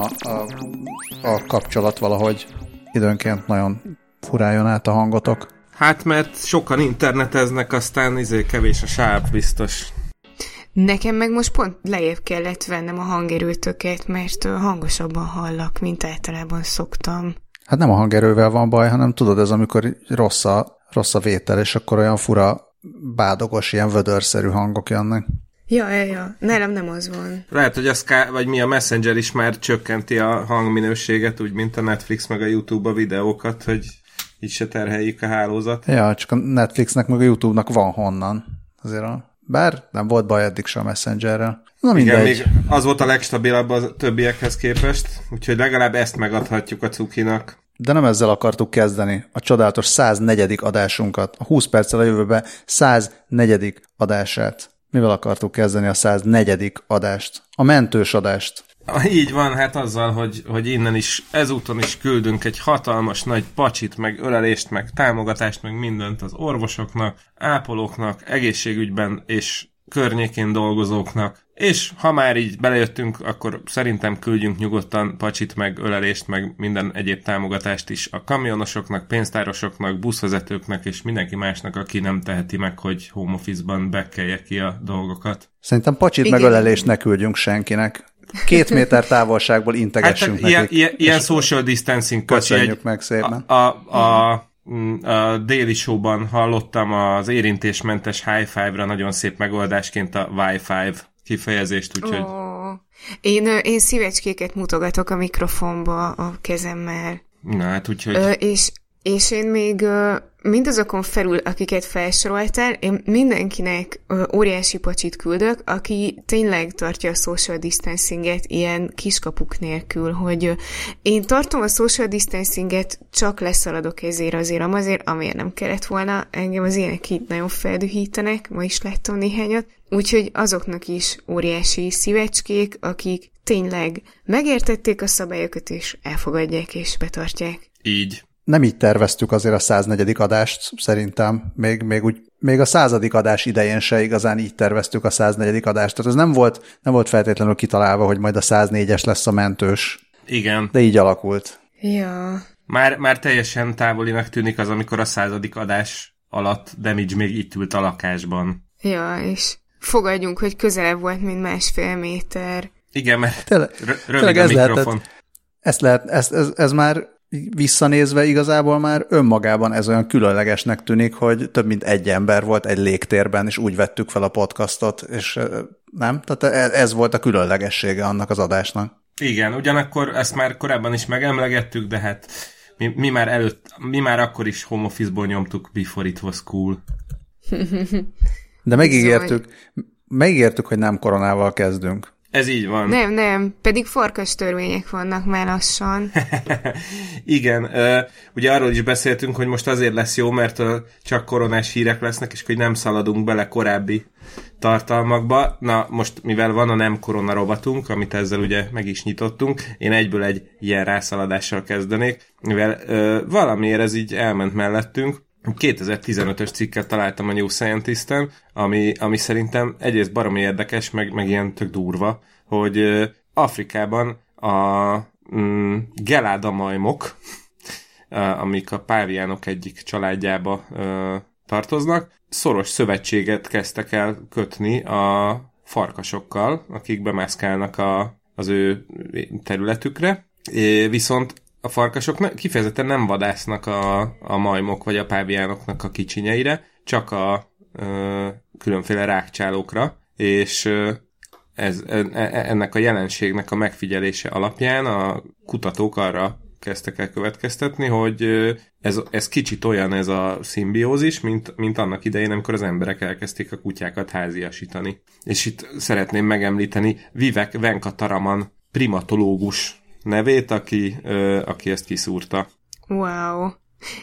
a, a, a kapcsolat valahogy időnként nagyon furáljon át a hangotok. Hát mert sokan interneteznek, aztán izé kevés a sáv biztos. Nekem meg most pont lejjebb kellett vennem a hangerőtöket, mert hangosabban hallak, mint általában szoktam. Hát nem a hangerővel van baj, hanem tudod, ez amikor rossz a, rossz a vétel, és akkor olyan fura, bádogos, ilyen vödörszerű hangok jönnek. Ja, ja, ja. Nálam nem az van. Lehet, hogy a Sky, vagy mi a Messenger is már csökkenti a hangminőséget, úgy, mint a Netflix meg a YouTube a videókat, hogy így se terheljük a hálózat. Ja, csak a Netflixnek meg a YouTube-nak van honnan. Azért a... Bár nem volt baj eddig sem a Messengerrel. Na mindegy. Igen, még az volt a legstabilabb a többiekhez képest, úgyhogy legalább ezt megadhatjuk a cukinak. De nem ezzel akartuk kezdeni a csodálatos 104. adásunkat, a 20 perccel a jövőbe 104. adását. Mivel akartuk kezdeni a 104. adást? A mentős adást. Így van, hát azzal, hogy, hogy innen is, ezúton is küldünk egy hatalmas nagy pacsit, meg ölelést, meg támogatást, meg mindent az orvosoknak, ápolóknak, egészségügyben és környékén dolgozóknak. És ha már így belejöttünk, akkor szerintem küldjünk nyugodtan pacsit, meg ölelést, meg minden egyéb támogatást is a kamionosoknak, pénztárosoknak, buszvezetőknek és mindenki másnak, aki nem teheti meg, hogy home office-ban bekelje ki a dolgokat. Szerintem pacsit Igen. meg ölelést ne küldjünk senkinek. Két méter távolságból integessünk hát, nekik. Ilyen, ilyen, ilyen social distancing Köszönjük egy, meg szépen. A, a, a a déli showban hallottam az érintésmentes high five-ra nagyon szép megoldásként a Wi-Fi kifejezést, úgyhogy... Oh. Én, én szívecskéket mutogatok a mikrofonba a kezemmel. Na hát úgyhogy... Ö, és, és én még mindazokon felül, akiket felsoroltál, én mindenkinek óriási pacsit küldök, aki tényleg tartja a social distancinget ilyen kiskapuk nélkül, hogy én tartom a social distancinget, csak leszaladok ezért azért, azért, amiért nem kellett volna. Engem az ilyenek itt nagyon feldühítenek, ma is láttam néhányat. Úgyhogy azoknak is óriási szívecskék, akik tényleg megértették a szabályokat, és elfogadják és betartják. Így nem így terveztük azért a 104. adást, szerintem. Még, még, úgy, még a századik adás idején se igazán így terveztük a 104. adást. Tehát ez nem volt, nem volt feltétlenül kitalálva, hogy majd a 104-es lesz a mentős. Igen. De így alakult. Ja. Már, már teljesen távolinak tűnik az, amikor a századik adás alatt Damage még itt ült a lakásban. Ja, és fogadjunk, hogy közelebb volt, mint másfél méter. Igen, mert tényleg, rövid a ez mikrofon. Lehetett, ezt lehet, ez, ez, ez már visszanézve igazából már önmagában ez olyan különlegesnek tűnik, hogy több mint egy ember volt egy légtérben, és úgy vettük fel a podcastot, és nem? Tehát e, ez volt a különlegessége annak az adásnak. Igen, ugyanakkor ezt már korábban is megemlegettük, de hát mi, mi már előtt, mi már akkor is home office-ból nyomtuk Before It Was Cool. De megígértük, megígértük, hogy nem koronával kezdünk. Ez így van. Nem, nem, pedig farkas törvények vannak már lassan. Igen, ugye arról is beszéltünk, hogy most azért lesz jó, mert csak koronás hírek lesznek, és hogy nem szaladunk bele korábbi tartalmakba. Na, most mivel van a nem korona rovatunk, amit ezzel ugye meg is nyitottunk, én egyből egy ilyen rászaladással kezdenék, mivel uh, valamiért ez így elment mellettünk, 2015-ös cikket találtam a New Scientist-en, ami, ami szerintem egyrészt baromi érdekes, meg, meg ilyen tök durva, hogy Afrikában a mm, geládamajmok, amik a páviánok egyik családjába ö, tartoznak, szoros szövetséget kezdtek el kötni a farkasokkal, akik bemászkálnak a, az ő területükre, viszont a farkasok ne, kifejezetten nem vadásznak a, a majmok vagy a páviánoknak a kicsinyeire, csak a ö, különféle rákcsálókra, és ez, e, e, ennek a jelenségnek a megfigyelése alapján a kutatók arra kezdtek el következtetni, hogy ez, ez kicsit olyan ez a szimbiózis, mint, mint annak idején, amikor az emberek elkezdték a kutyákat háziasítani. És itt szeretném megemlíteni Vivek Venkataraman primatológus nevét, aki, ö, aki ezt kiszúrta. Wow.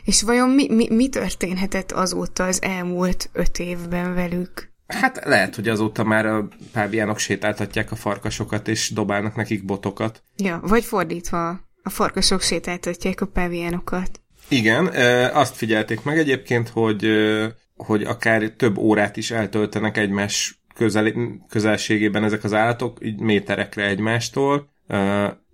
És vajon mi, mi, mi történhetett azóta az elmúlt öt évben velük? Hát lehet, hogy azóta már a páviánok sétáltatják a farkasokat, és dobálnak nekik botokat. Ja, vagy fordítva, a farkasok sétáltatják a páviánokat. Igen, azt figyelték meg egyébként, hogy, hogy akár több órát is eltöltenek egymás közel, közelségében ezek az állatok, így méterekre egymástól,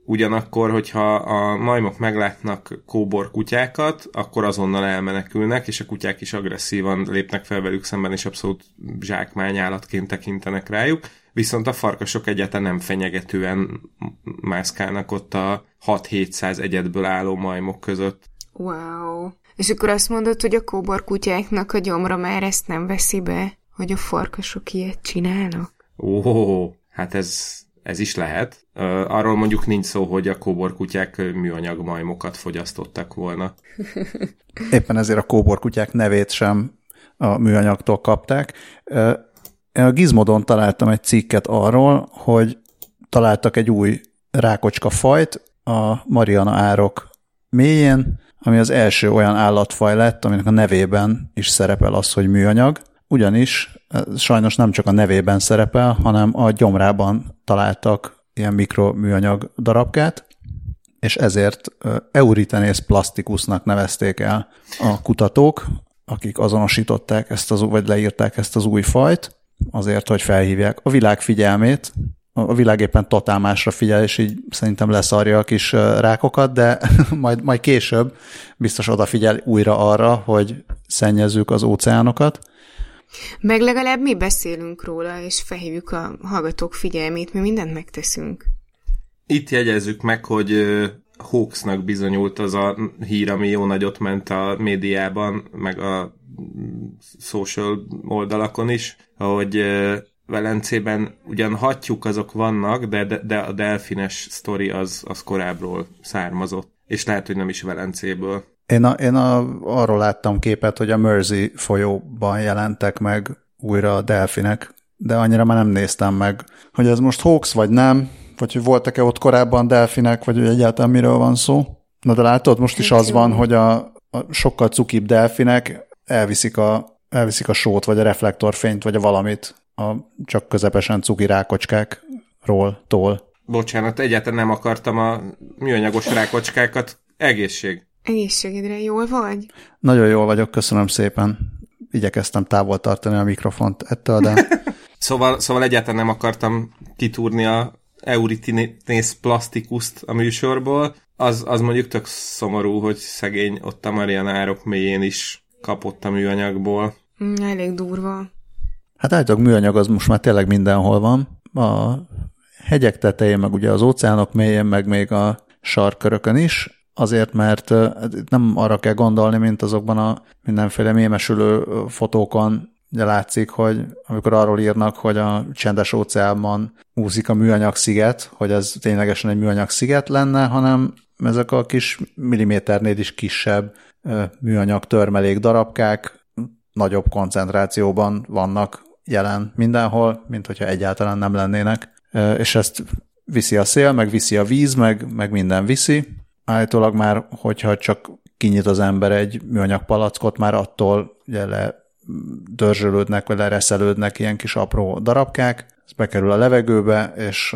ugyanakkor, hogyha a majmok meglátnak kóbor kutyákat, akkor azonnal elmenekülnek, és a kutyák is agresszívan lépnek fel velük szemben, és abszolút zsákmány állatként tekintenek rájuk. Viszont a farkasok egyáltalán nem fenyegetően mászkálnak ott a 6-700 egyedből álló majmok között. Wow. És akkor azt mondod, hogy a kóbor kutyáknak a gyomra már ezt nem veszi be, hogy a farkasok ilyet csinálnak? Ó, hát ez, ez is lehet. Arról mondjuk nincs szó, hogy a kóborkutyák műanyag majmokat fogyasztottak volna. Éppen ezért a kóborkutyák nevét sem a műanyagtól kapták. Én a Gizmodon találtam egy cikket arról, hogy találtak egy új rákocska fajt a Mariana árok mélyén, ami az első olyan állatfaj lett, aminek a nevében is szerepel az, hogy műanyag, ugyanis sajnos nem csak a nevében szerepel, hanem a gyomrában találtak ilyen mikroműanyag darabkát, és ezért Euritenész plastikusnak nevezték el a kutatók, akik azonosították ezt az, vagy leírták ezt az új fajt, azért, hogy felhívják a világ figyelmét, a világ éppen totál másra figyel, és így szerintem leszarja a kis rákokat, de majd, majd később biztos odafigyel újra arra, hogy szennyezzük az óceánokat. Meg legalább mi beszélünk róla, és felhívjuk a hallgatók figyelmét, mi mindent megteszünk. Itt jegyezzük meg, hogy hoaxnak bizonyult az a hír, ami jó nagyot ment a médiában, meg a social oldalakon is, hogy Velencében ugyan hatjuk azok vannak, de, de, de a delfines sztori az, az korábbról származott. És lehet, hogy nem is Velencéből. Én, a, én a, arról láttam képet, hogy a Mersey folyóban jelentek meg újra a delfinek, de annyira már nem néztem meg, hogy ez most hoax vagy nem, vagy hogy voltak-e ott korábban delfinek, vagy hogy egyáltalán miről van szó. Na de látod, most is az van, hogy a, a sokkal cukibb delfinek elviszik a, elviszik a sót, vagy a reflektorfényt, vagy a valamit a csak közepesen cuki rákocskákról, tól. Bocsánat, egyáltalán nem akartam a műanyagos rákocskákat. Egészség. Egészségedre jól vagy? Nagyon jól vagyok, köszönöm szépen. Igyekeztem távol tartani a mikrofont ettől, de... szóval, szóval egyáltalán nem akartam kitúrni a Euritinész plastikuszt a műsorból. Az, az mondjuk tök szomorú, hogy szegény ott a Marianárok mélyén is kapott a műanyagból. Mm, elég durva. Hát állítólag műanyag az most már tényleg mindenhol van. A hegyek tetején, meg ugye az óceánok mélyén, meg még a sarkörökön is, azért, mert nem arra kell gondolni, mint azokban a mindenféle mémesülő fotókon, ugye látszik, hogy amikor arról írnak, hogy a csendes óceánban úszik a műanyag sziget, hogy ez ténylegesen egy műanyag sziget lenne, hanem ezek a kis milliméternél is kisebb műanyag törmelék darabkák nagyobb koncentrációban vannak jelen mindenhol, mint hogyha egyáltalán nem lennének. És ezt viszi a szél, meg viszi a víz, meg, meg minden viszi. Állítólag már, hogyha csak kinyit az ember egy műanyag palackot, már attól ugye le dörzsölődnek, vagy lereszelődnek ilyen kis apró darabkák, ez bekerül a levegőbe, és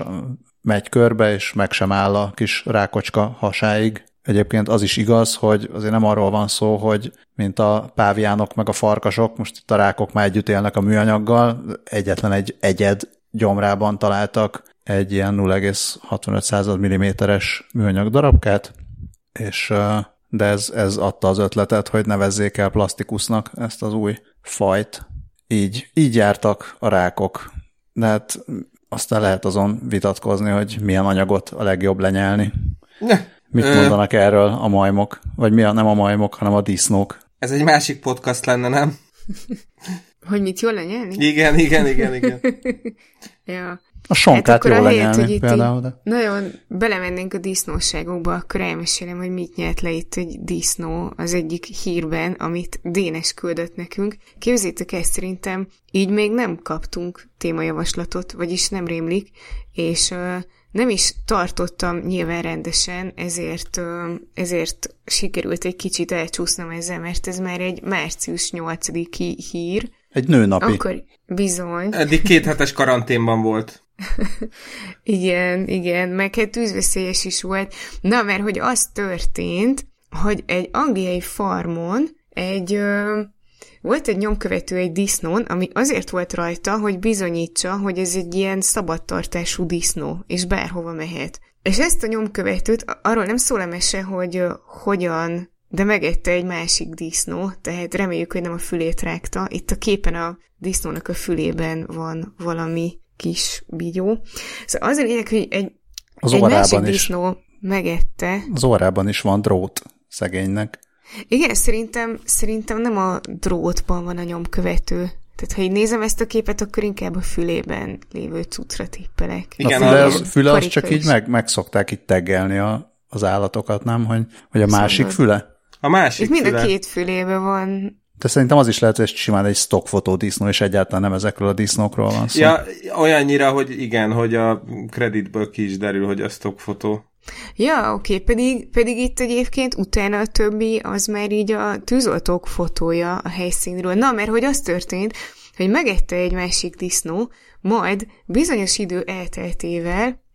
megy körbe, és meg sem áll a kis rákocska hasáig. Egyébként az is igaz, hogy azért nem arról van szó, hogy mint a páviánok meg a farkasok, most itt a rákok már együtt élnek a műanyaggal, egyetlen egy egyed gyomrában találtak egy ilyen 0,65 mm-es műanyag darabkát, és de ez, ez adta az ötletet, hogy nevezzék el plastikusnak ezt az új fajt. Így, így jártak a rákok. De hát aztán lehet azon vitatkozni, hogy milyen anyagot a legjobb lenyelni. Ne. Mit mondanak erről a majmok? Vagy mi a, nem a majmok, hanem a disznók? Ez egy másik podcast lenne, nem? hogy mit jól lenyelni? Igen, igen, igen, igen. ja. A sonkát hát jól lenyelni hogy például. De... Nagyon belemennénk a disznóságokba, akkor elmesélem, hogy mit nyert le itt egy disznó az egyik hírben, amit Dénes küldött nekünk. Képzétek ezt szerintem, így még nem kaptunk témajavaslatot, vagyis nem rémlik, és uh, nem is tartottam nyilván rendesen, ezért, ezért sikerült egy kicsit elcsúsznom ezzel, mert ez már egy március 8-i hír. Egy nőnapi. Akkor bizony. Eddig két hetes karanténban volt. igen, igen, meg hát tűzveszélyes is volt. Na, mert hogy az történt, hogy egy angliai farmon egy volt egy nyomkövető egy disznón, ami azért volt rajta, hogy bizonyítsa, hogy ez egy ilyen szabadtartású disznó, és bárhova mehet. És ezt a nyomkövetőt, arról nem szól a hogy hogyan, de megette egy másik disznó, tehát reméljük, hogy nem a fülét rágta. Itt a képen a disznónak a fülében van valami kis bigyó. Szóval az a lényeg, hogy egy, Az egy másik órában is, disznó megette. az órában is van drót szegénynek. Igen, szerintem, szerintem nem a drótban van a nyomkövető. Tehát ha így nézem ezt a képet, akkor inkább a fülében lévő cuccra tippelek. Igen, a füle, a- az, füle az csak így meg, meg szokták így teggelni a, az állatokat, nem? Hogy, hogy a másik Szabad. füle? A másik Itt mind a füle. két fülébe van. De szerintem az is lehet, hogy ez simán egy stockfotó disznó, és egyáltalán nem ezekről a disznókról van szó. Ja, olyannyira, hogy igen, hogy a kreditből ki is derül, hogy a stockfotó. Ja, oké, pedig, pedig itt egyébként utána a többi az már így a tűzoltók fotója a helyszínről. Na, mert hogy az történt, hogy megette egy másik disznó, majd bizonyos idő elteltével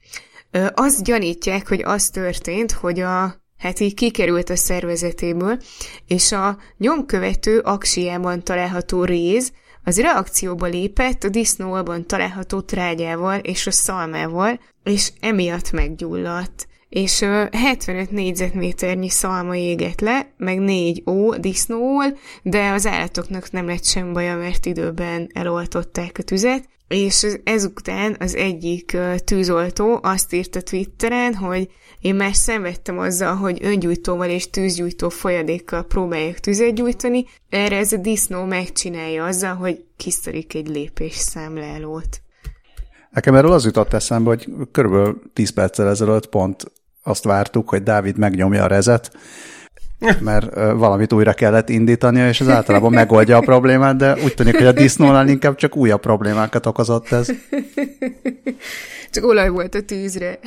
azt gyanítják, hogy az történt, hogy a hát így kikerült a szervezetéből, és a nyomkövető aksiában található réz az reakcióba lépett a disznóban található trágyával és a szalmával, és emiatt meggyulladt. És ö, 75 négyzetméternyi szalma égett le, meg négy ó disznóól, de az állatoknak nem lett sem baja, mert időben eloltották a tüzet, és ez- ezután az egyik tűzoltó azt írta Twitteren, hogy én már szenvedtem azzal, hogy öngyújtóval és tűzgyújtó folyadékkal próbálják tüzet gyújtani, erre ez a disznó megcsinálja azzal, hogy kiszorik egy lépés számlálót. Nekem erről az jutott eszembe, hogy körülbelül 10 perccel ezelőtt pont azt vártuk, hogy Dávid megnyomja a rezet, mert valamit újra kellett indítania, és ez általában megoldja a problémát, de úgy tűnik, hogy a disznónál inkább csak újabb problémákat okozott ez. Csak olaj volt a tűzre.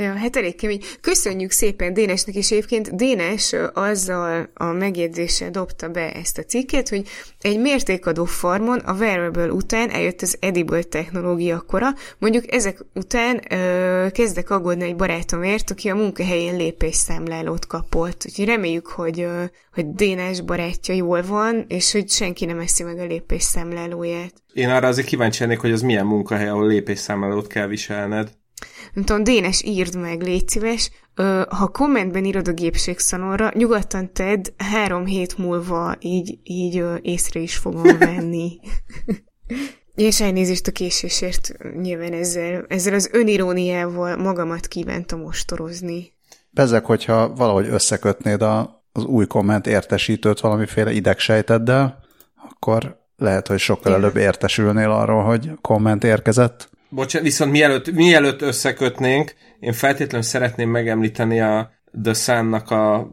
Ja, hát elég kemény. Köszönjük szépen Dénesnek, és egyébként Dénes azzal a megjegyzéssel dobta be ezt a cikket, hogy egy mértékadó farmon a wearable után eljött az edible technológia kora, mondjuk ezek után ö, kezdek aggódni egy barátomért, aki a munkahelyén lépésszámlálót kapott. Úgyhogy reméljük, hogy, ö, hogy Dénes barátja jól van, és hogy senki nem eszi meg a lépésszámlálóját. Én arra azért kíváncsi lennék, hogy az milyen munkahely, ahol lépésszámlálót kell viselned. Nem tudom, Dénes, írd meg, légy szíves. Ö, ha kommentben írod a gépségszalonra, nyugodtan tedd, három hét múlva így, így ö, észre is fogom venni. És elnézést a késésért, nyilván ezzel, ezzel az öniróniával magamat kívántam ostorozni. Bezzek, hogyha valahogy összekötnéd a, az új komment értesítőt valamiféle idegsejteddel, akkor lehet, hogy sokkal előbb értesülnél arról, hogy komment érkezett. Bocsánat, viszont mielőtt, mielőtt összekötnénk, én feltétlenül szeretném megemlíteni a The Sun-nak a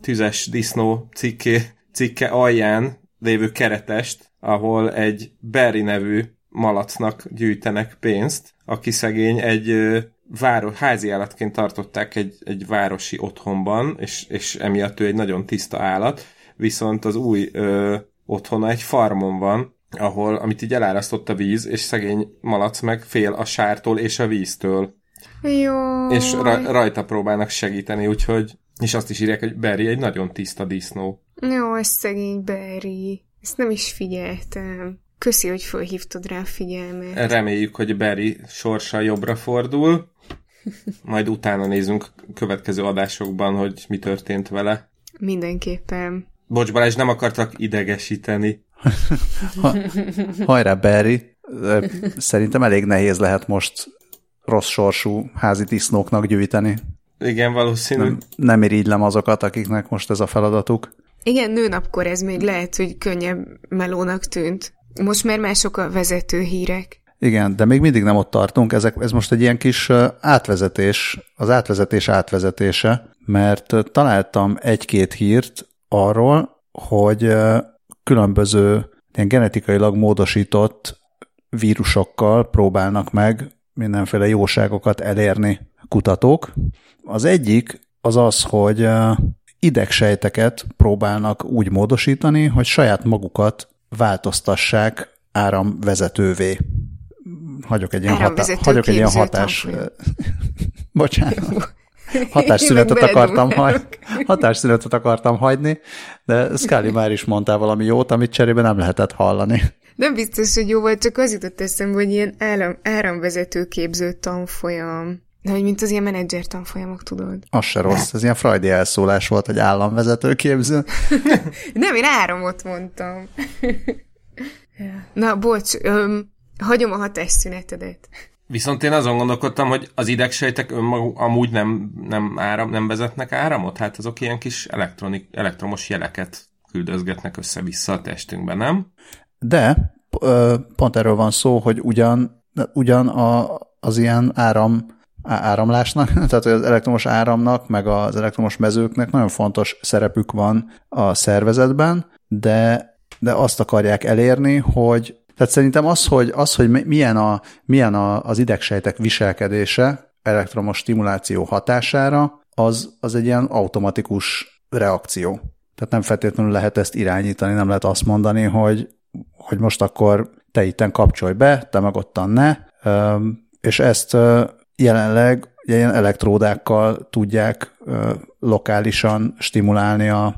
tüzes disznó cikke, cikke alján lévő keretest, ahol egy Barry nevű malacnak gyűjtenek pénzt, aki szegény egy város, házi állatként tartották egy, egy városi otthonban, és, és emiatt ő egy nagyon tiszta állat, viszont az új ö, otthona egy farmon van, ahol, amit így elárasztott a víz, és szegény malac meg fél a sártól és a víztől. Jó. És ra- rajta próbálnak segíteni, úgyhogy és azt is írják, hogy Barry egy nagyon tiszta disznó. Jó, ez szegény Barry. Ezt nem is figyeltem. Köszi, hogy felhívtad rá a figyelmet. Reméljük, hogy Barry sorsa jobbra fordul, majd utána nézünk következő adásokban, hogy mi történt vele. Mindenképpen. Bocs Balázs, nem akartak idegesíteni. Ha, hajrá, Barry! Szerintem elég nehéz lehet most rossz sorsú házi disznóknak gyűjteni. Igen, valószínű. Nem, nem irigylem azokat, akiknek most ez a feladatuk. Igen, nőnapkor ez még lehet, hogy könnyebb melónak tűnt. Most már mások a vezető hírek. Igen, de még mindig nem ott tartunk. Ezek, ez most egy ilyen kis átvezetés, az átvezetés átvezetése, mert találtam egy-két hírt arról, hogy különböző ilyen genetikailag módosított vírusokkal próbálnak meg mindenféle jóságokat elérni kutatók. Az egyik az az, hogy idegsejteket próbálnak úgy módosítani, hogy saját magukat változtassák áramvezetővé. Hagyok egy ilyen, hatá- hagyok egy ilyen hatás... Bocsánat. Hatásszünetet akartam, hagy, hatásszünetet akartam hagyni, de Scully már is mondtál valami jót, amit cserébe nem lehetett hallani. Nem biztos, hogy jó volt, csak az jutott eszembe, hogy ilyen áram, áramvezető képző tanfolyam. De hogy mint az ilyen menedzser tanfolyamok, tudod. Az se rossz, ez ilyen frajdi elszólás volt, hogy államvezető képző. Nem, én áramot mondtam. Na, bocs, öm, hagyom a hatásszünetedet. Viszont én azon gondolkodtam, hogy az idegsejtek önmaguk amúgy nem, nem, áram, nem vezetnek áramot? Hát azok ilyen kis elektronik, elektromos jeleket küldözgetnek össze-vissza a testünkben, nem? De pont erről van szó, hogy ugyan, ugyan a, az ilyen áram áramlásnak, tehát az elektromos áramnak, meg az elektromos mezőknek nagyon fontos szerepük van a szervezetben, de, de azt akarják elérni, hogy tehát szerintem az, hogy, az, hogy milyen, a, milyen a, az idegsejtek viselkedése elektromos stimuláció hatására, az, az egy ilyen automatikus reakció. Tehát nem feltétlenül lehet ezt irányítani, nem lehet azt mondani, hogy, hogy most akkor te itten kapcsolj be, te meg ottan ne, és ezt jelenleg ilyen elektródákkal tudják lokálisan stimulálni a,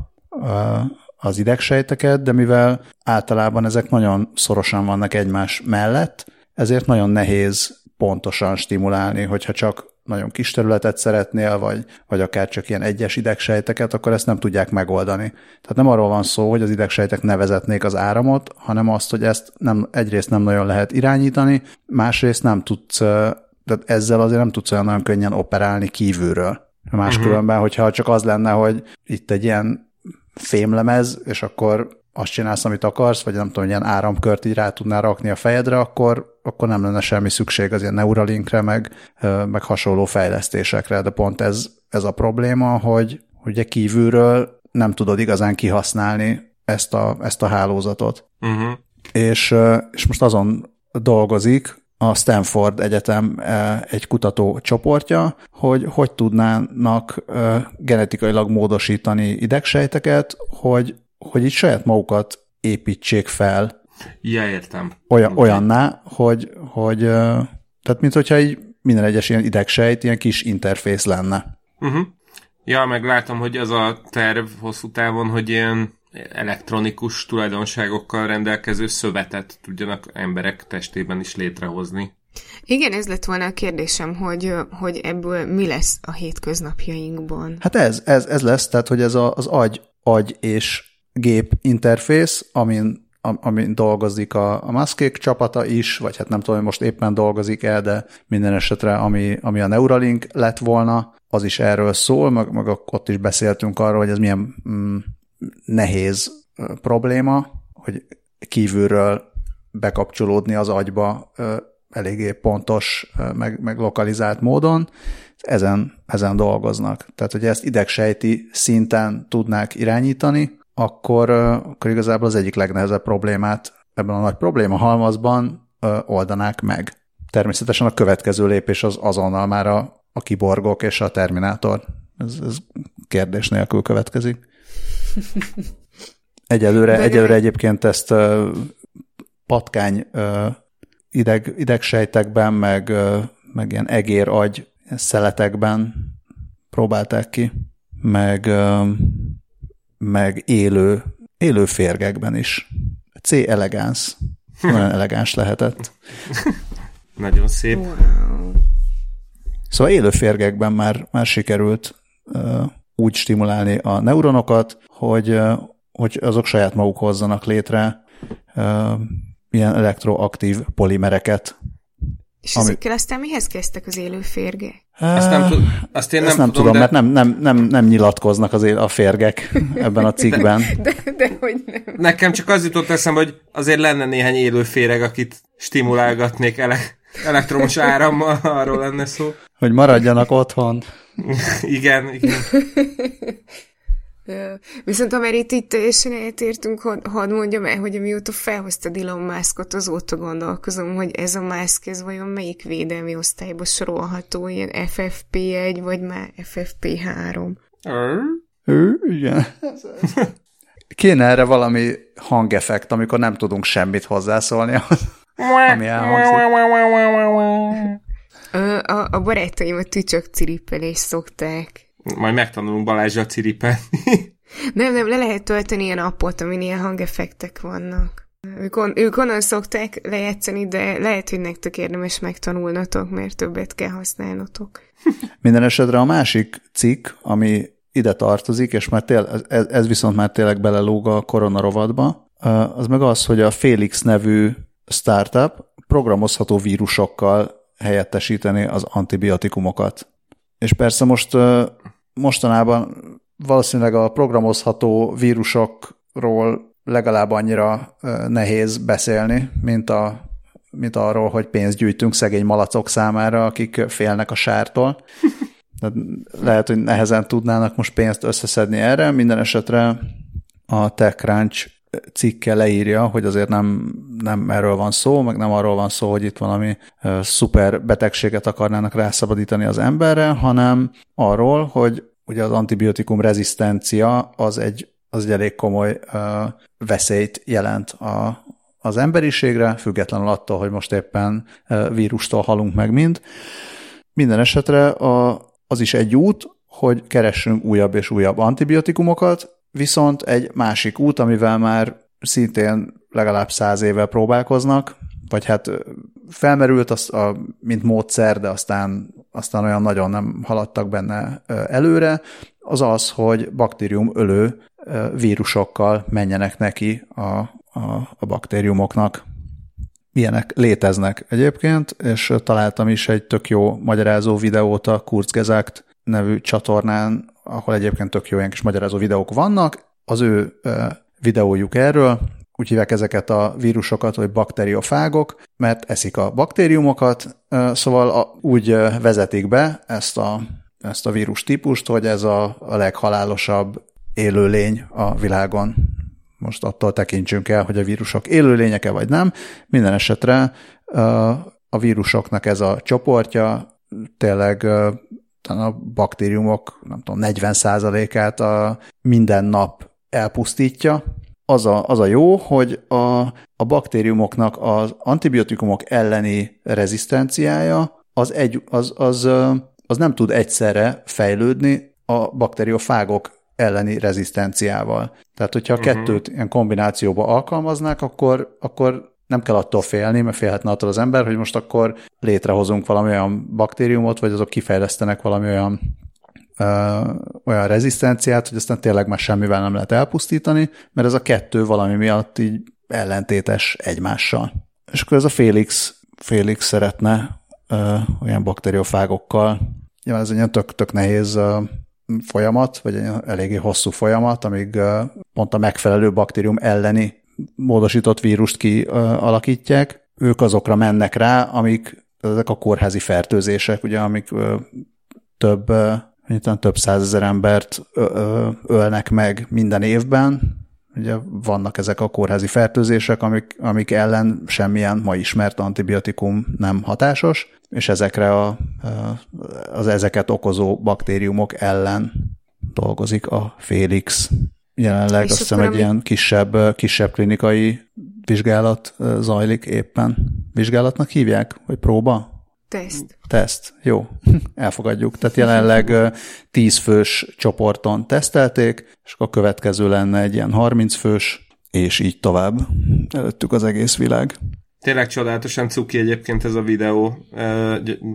az idegsejteket, de mivel általában ezek nagyon szorosan vannak egymás mellett, ezért nagyon nehéz pontosan stimulálni, hogyha csak nagyon kis területet szeretnél, vagy, vagy akár csak ilyen egyes idegsejteket, akkor ezt nem tudják megoldani. Tehát nem arról van szó, hogy az idegsejtek ne vezetnék az áramot, hanem azt, hogy ezt nem, egyrészt nem nagyon lehet irányítani, másrészt nem tudsz, tehát ezzel azért nem tudsz olyan nagyon könnyen operálni kívülről. Máskülönben, uh-huh. hogyha csak az lenne, hogy itt egy ilyen fémlemez, és akkor azt csinálsz, amit akarsz, vagy nem tudom, ilyen áramkört így rá tudnál rakni a fejedre, akkor, akkor nem lenne semmi szükség az ilyen Neuralinkre, meg, meg hasonló fejlesztésekre, de pont ez, ez a probléma, hogy ugye kívülről nem tudod igazán kihasználni ezt a, ezt a hálózatot. Uh-huh. És, és most azon dolgozik a Stanford Egyetem egy kutató csoportja, hogy hogy tudnának genetikailag módosítani idegsejteket, hogy, hogy így saját magukat építsék fel. Ja, értem. Olyan, okay. Olyanná, hogy, hogy tehát mint hogyha így minden egyes ilyen idegsejt ilyen kis interfész lenne. Uh-huh. Ja, meg látom, hogy az a terv hosszú távon, hogy ilyen elektronikus tulajdonságokkal rendelkező szövetet tudjanak emberek testében is létrehozni. Igen, ez lett volna a kérdésem, hogy, hogy ebből mi lesz a hétköznapjainkban. Hát ez, ez, ez lesz, tehát hogy ez a, az agy, agy és gép interfész, amin, amin dolgozik a, a Muskék csapata is, vagy hát nem tudom, hogy most éppen dolgozik el, de minden esetre, ami, ami a Neuralink lett volna, az is erről szól, meg, meg ott is beszéltünk arról, hogy ez milyen mm, nehéz probléma, hogy kívülről bekapcsolódni az agyba eléggé pontos, meg, meg lokalizált módon, ezen, ezen dolgoznak. Tehát, hogy ezt idegsejti szinten tudnák irányítani, akkor, akkor igazából az egyik legnehezebb problémát ebben a nagy probléma halmazban oldanák meg. Természetesen a következő lépés az azonnal már a, a kiborgok és a terminátor. Ez, ez kérdés nélkül következik. Egyelőre, egyelőre egyébként ezt uh, patkány uh, ideg, idegsejtekben, meg, uh, meg ilyen egér agy szeletekben próbálták ki, meg, uh, meg élő, élő férgekben is. C. elegans. Nagyon elegáns lehetett. Nagyon szép. Wow. Szóval élő férgekben már, már sikerült uh, úgy stimulálni a neuronokat, hogy, hogy azok saját maguk hozzanak létre ilyen elektroaktív polimereket. És ami... ezekkel aztán mihez kezdtek az élő férge? Ezt nem, tud, azt én nem, nem tudom, tudom de... mert nem, nem, nem, nem nyilatkoznak az él, a férgek ebben a cikkben. De, de, de hogy nem. Nekem csak az jutott eszembe, hogy azért lenne néhány élő féreg, akit stimulálgatnék ele- elektromos árammal, arról lenne szó. Hogy maradjanak otthon. igen, igen. Viszont ha már itt, itt teljesen eltértünk, hadd had mondjam el, hogy amióta felhoztad Elon Muskot, azóta gondolkozom, hogy ez a Musk, ez vajon melyik védelmi osztályba sorolható, ilyen FFP1, vagy már FFP3? Ő, igen. Kéne erre valami hangeffekt, amikor nem tudunk semmit hozzászólni, ami elhangzik. A, a barátaim a tücsök ciripelést szokták. Majd megtanulunk Balázsra ciripelni. nem, nem, le lehet tölteni ilyen appot, amin ilyen hangeffektek vannak. Ők, on, ők onnan szokták lejátszani, de lehet, hogy nektek érdemes megtanulnatok, mert többet kell használnotok. Minden esetre a másik cikk, ami ide tartozik, és már tél, ez, ez viszont már tényleg belelóg a koronarovatba, az meg az, hogy a Felix nevű startup programozható vírusokkal helyettesíteni az antibiotikumokat. És persze most mostanában valószínűleg a programozható vírusokról legalább annyira nehéz beszélni, mint, a, mint arról, hogy pénzt gyűjtünk szegény malacok számára, akik félnek a sártól. De lehet, hogy nehezen tudnának most pénzt összeszedni erre. Minden esetre a TechCrunch cikke leírja, hogy azért nem, nem erről van szó, meg nem arról van szó, hogy itt valami uh, szuper betegséget akarnának rászabadítani az emberre, hanem arról, hogy ugye az antibiotikum rezisztencia az egy, az egy elég komoly veszélyt jelent a, az emberiségre, függetlenül attól, hogy most éppen uh, vírustól halunk meg mind. Minden esetre a, az is egy út, hogy keressünk újabb és újabb antibiotikumokat, viszont egy másik út, amivel már szintén legalább száz éve próbálkoznak, vagy hát felmerült az a, mint módszer, de aztán, aztán olyan nagyon nem haladtak benne előre, az az, hogy baktérium ölő vírusokkal menjenek neki a, a, a baktériumoknak. Ilyenek léteznek egyébként, és találtam is egy tök jó magyarázó videót a Kurzgesagt nevű csatornán, ahol egyébként tök jó ilyen kis magyarázó videók vannak. Az ő videójuk erről, úgy hívják ezeket a vírusokat, hogy bakteriofágok, mert eszik a baktériumokat, szóval úgy vezetik be ezt a, ezt a vírus típust, hogy ez a, a leghalálosabb élőlény a világon. Most attól tekintsünk el, hogy a vírusok élőlényeke vagy nem. Minden esetre a vírusoknak ez a csoportja tényleg a baktériumok, nem tudom, 40%-át a minden nap elpusztítja. Az a, az a jó, hogy a, a baktériumoknak az antibiotikumok elleni rezisztenciája az, egy, az, az, az nem tud egyszerre fejlődni a bakteriofágok elleni rezisztenciával. Tehát, hogyha a uh-huh. kettőt ilyen kombinációba alkalmaznák, akkor, akkor nem kell attól félni, mert félhetne attól az ember, hogy most akkor létrehozunk valami olyan baktériumot, vagy azok kifejlesztenek valami olyan ö, olyan rezisztenciát, hogy aztán tényleg már semmivel nem lehet elpusztítani, mert ez a kettő valami miatt így ellentétes egymással. És akkor ez a Félix, Félix szeretne ö, olyan bakteriofágokkal, ja, ez egy ilyen tök, tök nehéz ö, folyamat, vagy egy eléggé hosszú folyamat, amíg pont a megfelelő baktérium elleni módosított vírust kialakítják, ők azokra mennek rá, amik ezek a kórházi fertőzések, ugye, amik több, ö, több százezer embert ölnek meg minden évben, ugye vannak ezek a kórházi fertőzések, amik, amik ellen semmilyen ma ismert antibiotikum nem hatásos, és ezekre a, az ezeket okozó baktériumok ellen dolgozik a Félix jelenleg és azt hiszem egy ilyen kisebb, kisebb klinikai vizsgálat zajlik éppen. Vizsgálatnak hívják? Vagy próba? Teszt. Teszt, jó, elfogadjuk. Tehát jelenleg 10 fős csoporton tesztelték, és akkor a következő lenne egy ilyen 30 fős, és így tovább. Előttük az egész világ. Tényleg csodálatosan cuki egyébként ez a videó,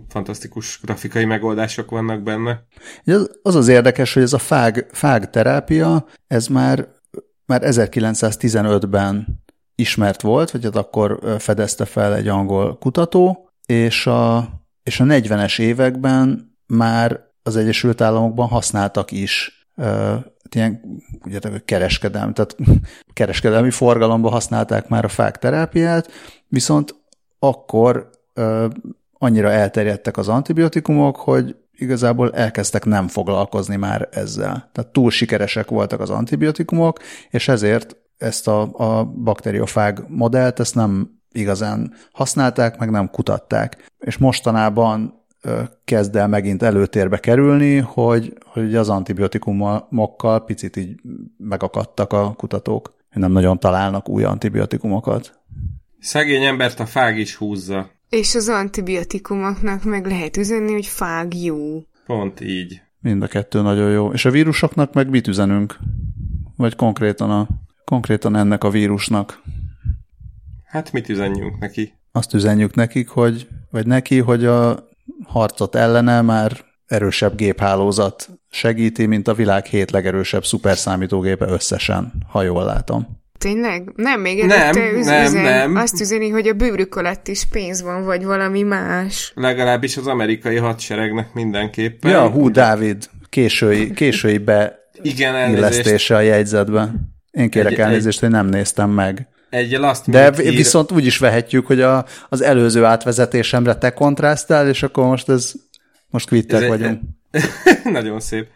fantasztikus grafikai megoldások vannak benne. Az az érdekes, hogy ez a fág, fág terápia, ez már, már 1915-ben ismert volt, vagy hát akkor fedezte fel egy angol kutató, és a, és a 40-es években már az Egyesült Államokban használtak is ilyen ugye, kereskedelmi, tehát kereskedelmi forgalomban használták már a fák terápiát, viszont akkor ö, annyira elterjedtek az antibiotikumok, hogy igazából elkezdtek nem foglalkozni már ezzel. Tehát túl sikeresek voltak az antibiotikumok, és ezért ezt a, a bakteriofág modellt, ezt nem igazán használták, meg nem kutatták. És mostanában kezd el megint előtérbe kerülni, hogy, hogy az antibiotikumokkal picit így megakadtak a kutatók. Nem nagyon találnak új antibiotikumokat. Szegény embert a fág is húzza. És az antibiotikumoknak meg lehet üzenni, hogy fág jó. Pont így. Mind a kettő nagyon jó. És a vírusoknak meg mit üzenünk? Vagy konkrétan, a, konkrétan ennek a vírusnak? Hát mit üzenjünk neki? Azt üzenjük nekik, hogy, vagy neki, hogy a harcot ellene már erősebb géphálózat segíti, mint a világ hét legerősebb szuperszámítógépe összesen, ha jól látom. Tényleg? Nem, még nem, üz- nem, üzen, nem. Azt üzeni, hogy a bőrük alatt is pénz van, vagy valami más. Legalábbis az amerikai hadseregnek mindenképpen. Ja, hú, Dávid, késői, késői be Igen, illesztése a jegyzetben. Én kérek egy, elnézést, hogy nem néztem meg. Egy last De hír... viszont úgy is vehetjük, hogy a, az előző átvezetésemre te kontrasztál, és akkor most ez most kvittek vagyunk. Egy... Nagyon szép.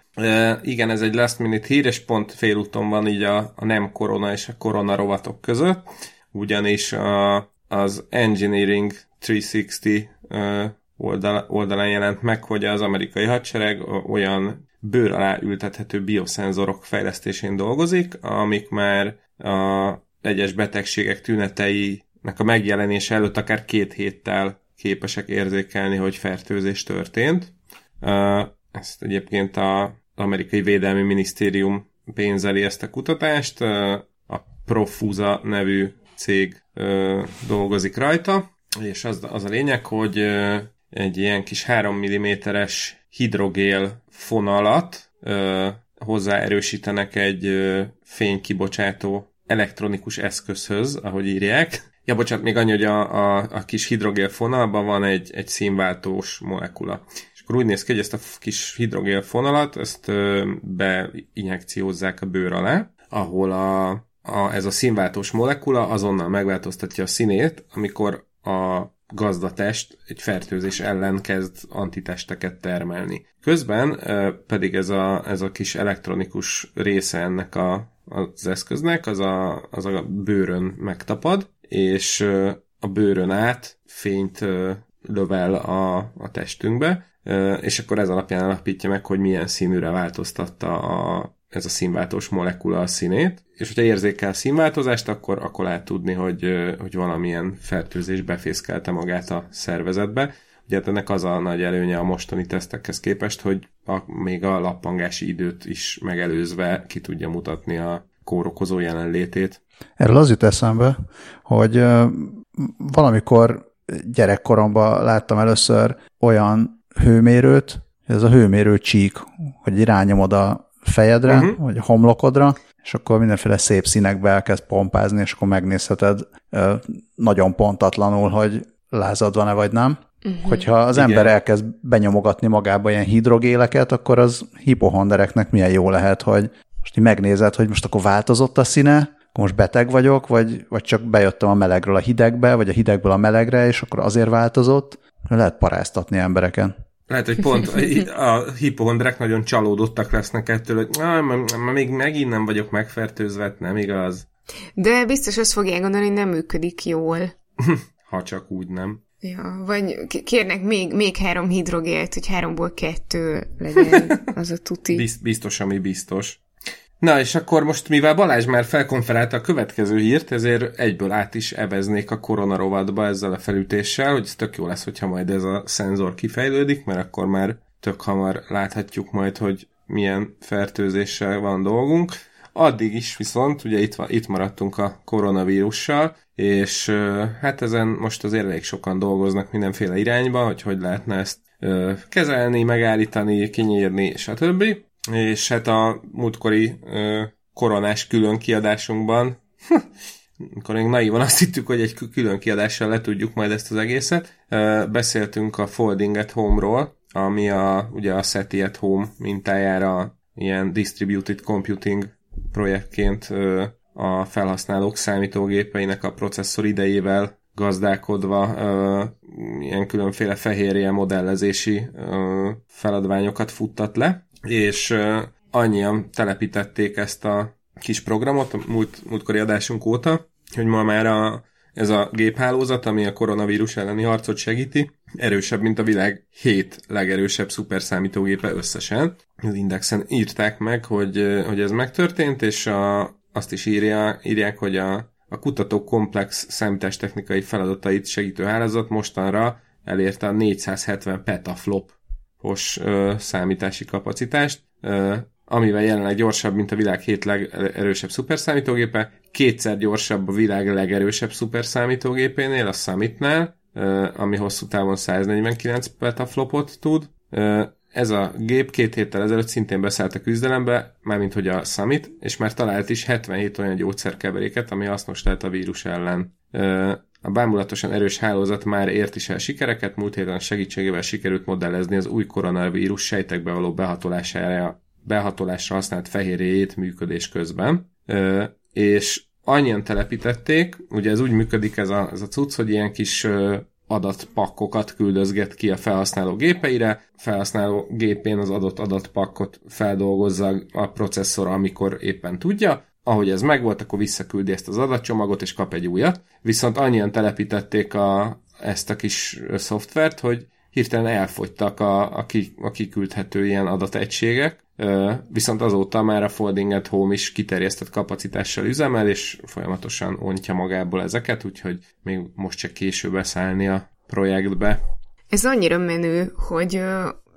Igen, ez egy last minute hír, és pont félúton van így a, a nem korona és a korona rovatok között, ugyanis a, az Engineering 360 uh, oldal, oldalán jelent meg, hogy az amerikai hadsereg olyan bőr alá ültethető bioszenzorok fejlesztésén dolgozik, amik már a egyes betegségek tüneteinek a megjelenése előtt akár két héttel képesek érzékelni, hogy fertőzés történt. Ezt egyébként a amerikai védelmi minisztérium pénzeli ezt a kutatást, a Profusa nevű cég dolgozik rajta, és az, az a lényeg, hogy egy ilyen kis 3 mm-es hidrogél fonalat hozzáerősítenek egy fénykibocsátó elektronikus eszközhöz, ahogy írják. Ja, bocsánat, még annyi, hogy a, a, a kis hidrogél fonalban van egy, egy színváltós molekula akkor úgy néz ki, hogy ezt a kis hidrogén fonalat, ezt beinjekciózzák a bőr alá, ahol a, a, ez a színváltós molekula azonnal megváltoztatja a színét, amikor a gazdatest egy fertőzés ellen kezd antitesteket termelni. Közben pedig ez a, ez a kis elektronikus része ennek a, az eszköznek, az a, az a bőrön megtapad, és a bőrön át fényt lövel a, a testünkbe, és akkor ez alapján alapítja meg, hogy milyen színűre változtatta a, ez a színváltós molekula a színét, és hogyha érzékel színváltozást, akkor, akkor lehet tudni, hogy, hogy valamilyen fertőzés befészkelte magát a szervezetbe. Ugye hát ennek az a nagy előnye a mostani tesztekhez képest, hogy a, még a lappangási időt is megelőzve ki tudja mutatni a kórokozó jelenlétét. Erről az jut eszembe, hogy valamikor gyerekkoromban láttam először olyan hőmérőt, ez a hőmérő csík, hogy irányomod a fejedre, uh-huh. vagy a homlokodra, és akkor mindenféle szép színekbe elkezd pompázni, és akkor megnézheted nagyon pontatlanul, hogy lázad van-e vagy nem. Uh-huh. Hogyha az Igen. ember elkezd benyomogatni magába ilyen hidrogéleket, akkor az hipohondereknek milyen jó lehet, hogy most így megnézed, hogy most akkor változott a színe, akkor most beteg vagyok, vagy, vagy csak bejöttem a melegről a hidegbe, vagy a hidegből a melegre, és akkor azért változott. Lehet paráztatni embereken. Lehet, hogy pont a hipohondrek nagyon csalódottak lesznek ettől, hogy ah, még megint nem vagyok megfertőzve, hát nem igaz. De biztos azt fogják gondolni, hogy nem működik jól. ha csak úgy nem. Ja, vagy kérnek még, még három hidrogélt, hogy háromból kettő legyen az a tuti. Biztos, ami biztos. Na, és akkor most, mivel Balázs már felkonferálta a következő hírt, ezért egyből át is eveznék a koronarovatba ezzel a felütéssel, hogy ez tök jó lesz, hogyha majd ez a szenzor kifejlődik, mert akkor már tök hamar láthatjuk majd, hogy milyen fertőzéssel van dolgunk. Addig is viszont, ugye itt, itt maradtunk a koronavírussal, és hát ezen most azért elég sokan dolgoznak mindenféle irányba, hogy hogy lehetne ezt kezelni, megállítani, kinyírni, stb és hát a múltkori ö, koronás külön kiadásunkban, amikor még naivan azt hittük, hogy egy külön kiadással le tudjuk majd ezt az egészet, ö, beszéltünk a Folding at Home-ról, ami a, ugye a SETI at Home mintájára ilyen Distributed Computing projektként ö, a felhasználók számítógépeinek a processzor idejével gazdálkodva ö, ilyen különféle fehérje modellezési ö, feladványokat futtat le és annyian telepítették ezt a kis programot a múlt, múltkori adásunk óta, hogy ma már a, ez a géphálózat, ami a koronavírus elleni harcot segíti, erősebb, mint a világ hét legerősebb szuperszámítógépe összesen. Az Indexen írták meg, hogy, hogy ez megtörtént, és a, azt is írja, írják, hogy a, a kutató komplex számítástechnikai feladatait segítő hálózat mostanra elérte a 470 petaflop os számítási kapacitást, amivel jelenleg gyorsabb, mint a világ hét legerősebb szuperszámítógépe, kétszer gyorsabb a világ legerősebb szuperszámítógépénél, a Summitnál, ami hosszú távon 149 petaflopot tud. Ez a gép két héttel ezelőtt szintén beszállt a küzdelembe, mármint hogy a Summit, és már talált is 77 olyan gyógyszerkeveréket, ami hasznos lehet a vírus ellen. A bámulatosan erős hálózat már ért is el sikereket, múlt héten segítségével sikerült modellezni az új koronavírus sejtekbe való behatolására, behatolásra használt fehérjét működés közben. És annyian telepítették, ugye ez úgy működik ez a, ez a cucc, hogy ilyen kis adatpakkokat küldözget ki a felhasználó gépeire, a felhasználó gépén az adott adatpakkot feldolgozza a processzor, amikor éppen tudja, ahogy ez megvolt, akkor visszaküldi ezt az adatcsomagot, és kap egy újat. Viszont annyian telepítették a, ezt a kis szoftvert, hogy hirtelen elfogytak a, a, ki, a kiküldhető ilyen adategységek, viszont azóta már a Folding at Home is kiterjesztett kapacitással üzemel, és folyamatosan ontja magából ezeket, úgyhogy még most csak később beszállni a projektbe. Ez annyira menő, hogy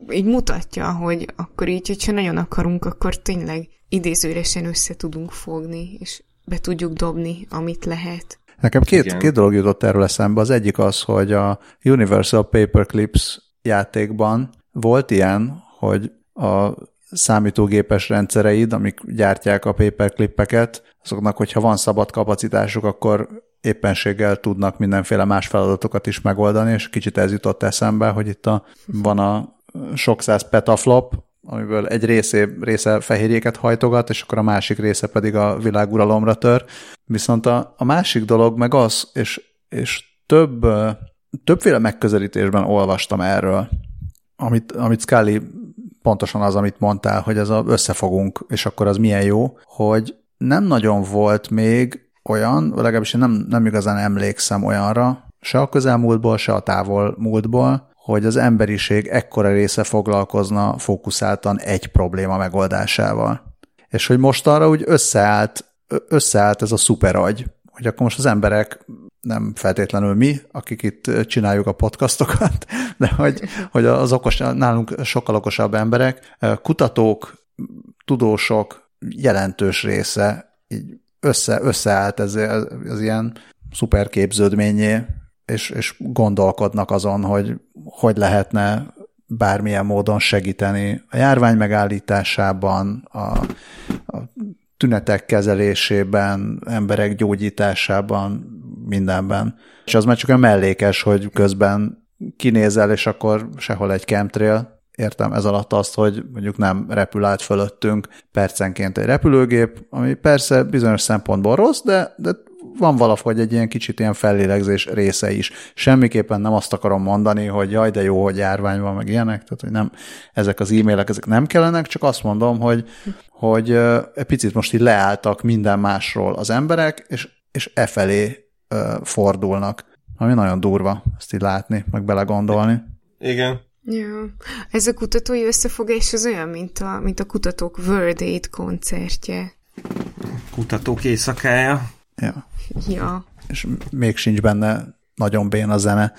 így mutatja, hogy akkor így, hogyha nagyon akarunk, akkor tényleg idézőresen össze tudunk fogni, és be tudjuk dobni, amit lehet. Nekem két, két dolog jutott erről eszembe. Az egyik az, hogy a Universal Paperclips játékban volt ilyen, hogy a számítógépes rendszereid, amik gyártják a paperclipeket, azoknak, hogyha van szabad kapacitásuk, akkor éppenséggel tudnak mindenféle más feladatokat is megoldani, és kicsit ez jutott eszembe, hogy itt a, van a sok száz petaflop, amiből egy része, része fehérjéket hajtogat, és akkor a másik része pedig a világuralomra tör. Viszont a, a másik dolog meg az, és, és több, többféle megközelítésben olvastam erről, amit, amit Scully pontosan az, amit mondtál, hogy ez a összefogunk, és akkor az milyen jó, hogy nem nagyon volt még olyan, legalábbis én nem, nem igazán emlékszem olyanra, se a közelmúltból, se a távol múltból, hogy az emberiség ekkora része foglalkozna fókuszáltan egy probléma megoldásával. És hogy most arra úgy összeállt, összeállt ez a szuperagy, hogy akkor most az emberek nem feltétlenül mi, akik itt csináljuk a podcastokat, de hogy, hogy az okos, nálunk sokkal okosabb emberek, kutatók, tudósok jelentős része így össze, összeállt ez az ilyen szuperképződményé, és, és gondolkodnak azon, hogy hogy lehetne bármilyen módon segíteni a járvány megállításában, a, a tünetek kezelésében, emberek gyógyításában, mindenben. És az már csak olyan mellékes, hogy közben kinézel, és akkor sehol egy chemtrail, értem ez alatt azt, hogy mondjuk nem repül át fölöttünk percenként egy repülőgép, ami persze bizonyos szempontból rossz, de, de van valahogy egy ilyen kicsit ilyen fellélegzés része is. Semmiképpen nem azt akarom mondani, hogy jaj, de jó, hogy járvány van, meg ilyenek, tehát hogy nem, ezek az e-mailek, ezek nem kellenek, csak azt mondom, hogy, hogy egy picit most így leálltak minden másról az emberek, és, és e felé fordulnak. Ami nagyon durva ezt így látni, meg belegondolni. Igen. Ja. Ez a kutatói összefogás az olyan, mint a, mint a kutatók World Aid koncertje. Kutatók éjszakája. Ja. Ja. És még sincs benne nagyon bén a zene.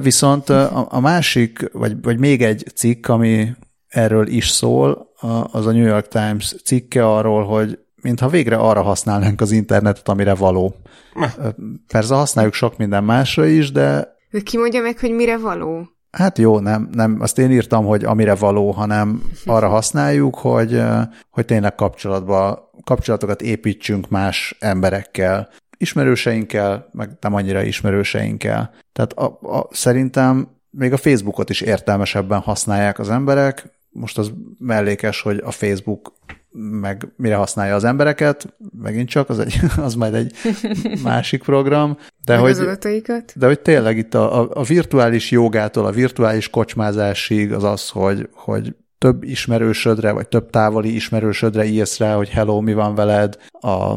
Viszont a, a másik, vagy, vagy még egy cikk, ami erről is szól, az a New York Times cikke arról, hogy mintha végre arra használnánk az internetet, amire való. Persze használjuk sok minden másra is, de... De ki mondja meg, hogy mire való? Hát jó, nem, nem, azt én írtam, hogy amire való, hanem arra használjuk, hogy, hogy tényleg kapcsolatba, kapcsolatokat építsünk más emberekkel, ismerőseinkkel, meg nem annyira ismerőseinkkel. Tehát a, a, szerintem még a Facebookot is értelmesebben használják az emberek. Most az mellékes, hogy a Facebook meg mire használja az embereket, megint csak, az, egy, az majd egy másik program. De hogy, de hogy tényleg itt a, a, virtuális jogától, a virtuális kocsmázásig az az, hogy, hogy több ismerősödre, vagy több távoli ismerősödre írsz rá, hogy hello, mi van veled, a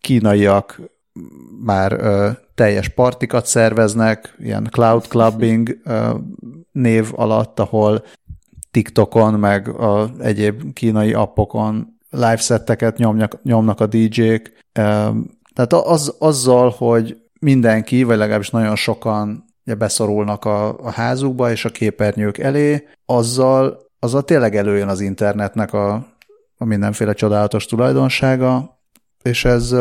kínaiak már ö, teljes partikat szerveznek, ilyen cloud clubbing ö, név alatt, ahol TikTokon, meg a egyéb kínai appokon live setteket nyomnak, nyomnak a DJ-k. Tehát az, azzal, hogy mindenki, vagy legalábbis nagyon sokan beszorulnak a, a házukba és a képernyők elé, azzal, azzal tényleg előjön az internetnek a, a mindenféle csodálatos tulajdonsága, és ez,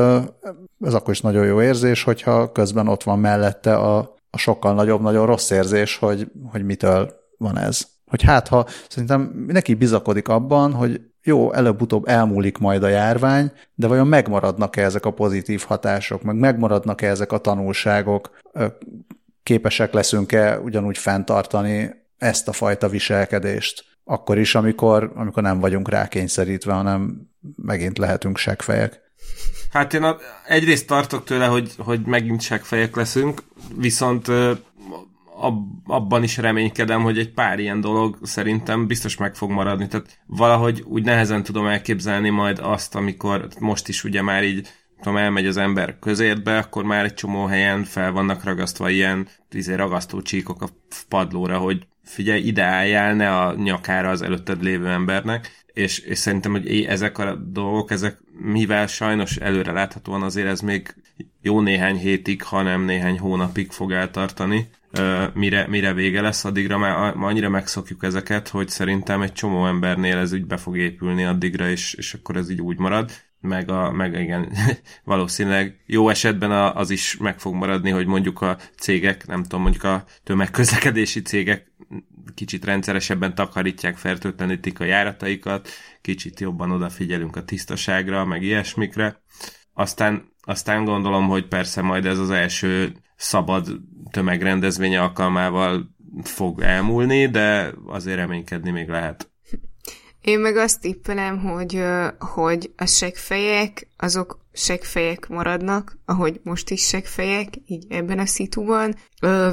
ez akkor is nagyon jó érzés, hogyha közben ott van mellette a, a sokkal nagyobb, nagyon rossz érzés, hogy, hogy mitől van ez. Hogy hát, ha szerintem neki bizakodik abban, hogy jó, előbb-utóbb elmúlik majd a járvány, de vajon megmaradnak-e ezek a pozitív hatások, meg megmaradnak-e ezek a tanulságok, képesek leszünk-e ugyanúgy fenntartani ezt a fajta viselkedést, akkor is, amikor, amikor nem vagyunk rákényszerítve, hanem megint lehetünk seggfejek. Hát én egyrészt tartok tőle, hogy, hogy megint seggfejek leszünk, viszont ab, abban is reménykedem, hogy egy pár ilyen dolog szerintem biztos meg fog maradni. Tehát valahogy úgy nehezen tudom elképzelni majd azt, amikor most is ugye már így tudom, elmegy az ember közértbe, akkor már egy csomó helyen fel vannak ragasztva ilyen izé, ragasztó csíkok a padlóra, hogy figyelj, ide álljál, ne a nyakára az előtted lévő embernek, és, és szerintem, hogy ezek a dolgok, ezek mivel sajnos előre láthatóan azért ez még jó néhány hétig, hanem néhány hónapig fog eltartani, mire, mire vége lesz, addigra már annyira megszokjuk ezeket, hogy szerintem egy csomó embernél ez úgy be fog épülni addigra, és, és akkor ez így úgy marad meg, a, meg igen, valószínűleg jó esetben az is meg fog maradni, hogy mondjuk a cégek, nem tudom, mondjuk a tömegközlekedési cégek kicsit rendszeresebben takarítják, fertőtlenítik a járataikat, kicsit jobban odafigyelünk a tisztaságra, meg ilyesmikre. Aztán, aztán gondolom, hogy persze majd ez az első szabad tömegrendezvény alkalmával fog elmúlni, de azért reménykedni még lehet. Én meg azt tippelem, hogy, hogy a segfejek, azok segfejek maradnak, ahogy most is segfejek, így ebben a szituban,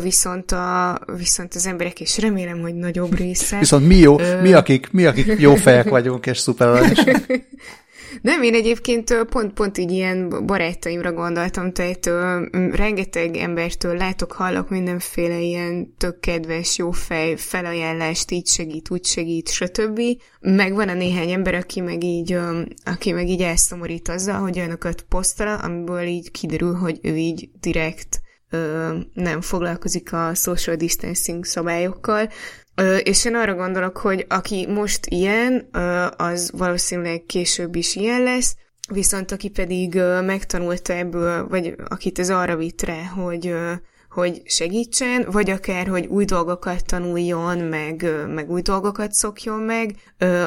viszont, a, viszont az emberek, és remélem, hogy nagyobb része... Viszont mi jó, ö... mi, akik, mi akik jó fejek vagyunk, és szuper Nem, én egyébként pont, pont így ilyen barátaimra gondoltam, tehát ö, rengeteg embertől látok, hallok mindenféle ilyen tök kedves, jó fej, felajánlást, így segít, úgy segít, stb. Meg van a néhány ember, aki meg így, ö, aki meg így elszomorít azzal, hogy olyanokat posztol, amiből így kiderül, hogy ő így direkt ö, nem foglalkozik a social distancing szabályokkal, és én arra gondolok, hogy aki most ilyen, az valószínűleg később is ilyen lesz, viszont aki pedig megtanulta ebből, vagy akit ez arra vitt rá, hogy, hogy segítsen, vagy akár, hogy új dolgokat tanuljon, meg, meg új dolgokat szokjon meg,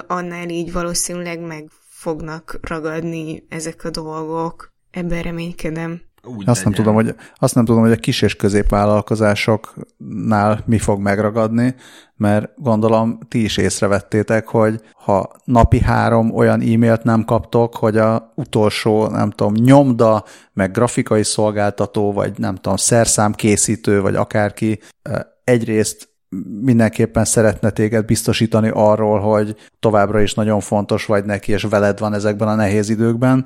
annál így valószínűleg meg fognak ragadni ezek a dolgok. Ebben reménykedem. Úgy azt, nem tudom, hogy, azt nem tudom, hogy a kis és középvállalkozásoknál mi fog megragadni, mert gondolom ti is észrevettétek, hogy ha napi három olyan e-mailt nem kaptok, hogy a utolsó, nem tudom, nyomda, meg grafikai szolgáltató, vagy nem tudom, szerszámkészítő, vagy akárki egyrészt mindenképpen szeretne téged biztosítani arról, hogy továbbra is nagyon fontos vagy neki, és veled van ezekben a nehéz időkben,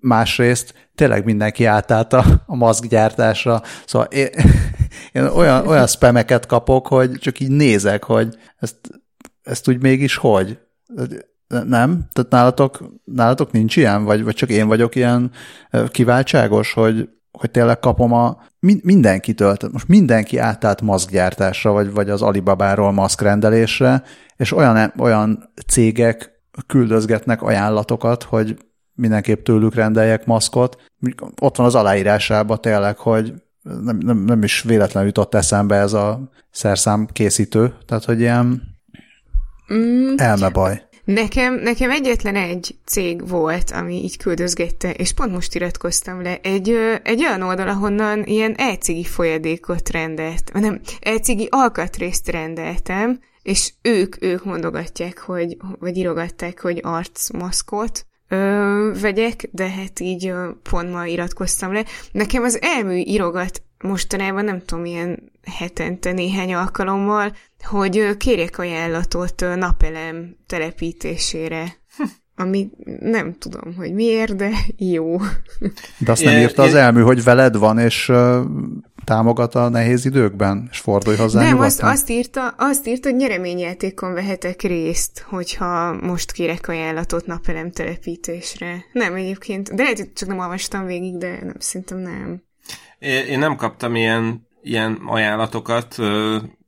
másrészt tényleg mindenki átállt a, a maszkgyártásra, szóval én, én olyan, olyan spameket kapok, hogy csak így nézek, hogy ezt, ezt úgy mégis hogy? Nem? Tehát nálatok, nálatok nincs ilyen? Vagy, vagy csak én vagyok ilyen kiváltságos, hogy, hogy tényleg kapom a mindenkitől, tehát most mindenki átállt maszkgyártásra, vagy, vagy az Alibabáról maszkrendelésre, és olyan, olyan cégek küldözgetnek ajánlatokat, hogy mindenképp tőlük rendeljek maszkot. Ott van az aláírásában tényleg, hogy nem, nem, nem is véletlenül jutott eszembe ez a szerszám készítő, tehát hogy ilyen mm. elmebaj. Nekem, nekem egyetlen egy cég volt, ami így küldözgette, és pont most iratkoztam le, egy, egy olyan oldal, ahonnan ilyen elcigi folyadékot rendelt, nem, elcigi alkatrészt rendeltem, és ők, ők mondogatják, hogy, vagy írogatták, hogy arcmaszkot, ö, vegyek, de hát így ö, pont ma iratkoztam le. Nekem az elmű írogat mostanában, nem tudom, ilyen hetente néhány alkalommal, hogy kérjek ajánlatot napelem telepítésére. Ami nem tudom, hogy miért, de jó. De azt nem írta az elmű, hogy veled van, és támogat a nehéz időkben, és fordulj hozzá Nem, azt, azt, írta, azt írta, hogy nyereményjátékon vehetek részt, hogyha most kérek ajánlatot napelem telepítésre. Nem egyébként, de lehet, hogy csak nem olvastam végig, de nem, szerintem nem. Én nem kaptam ilyen, ilyen ajánlatokat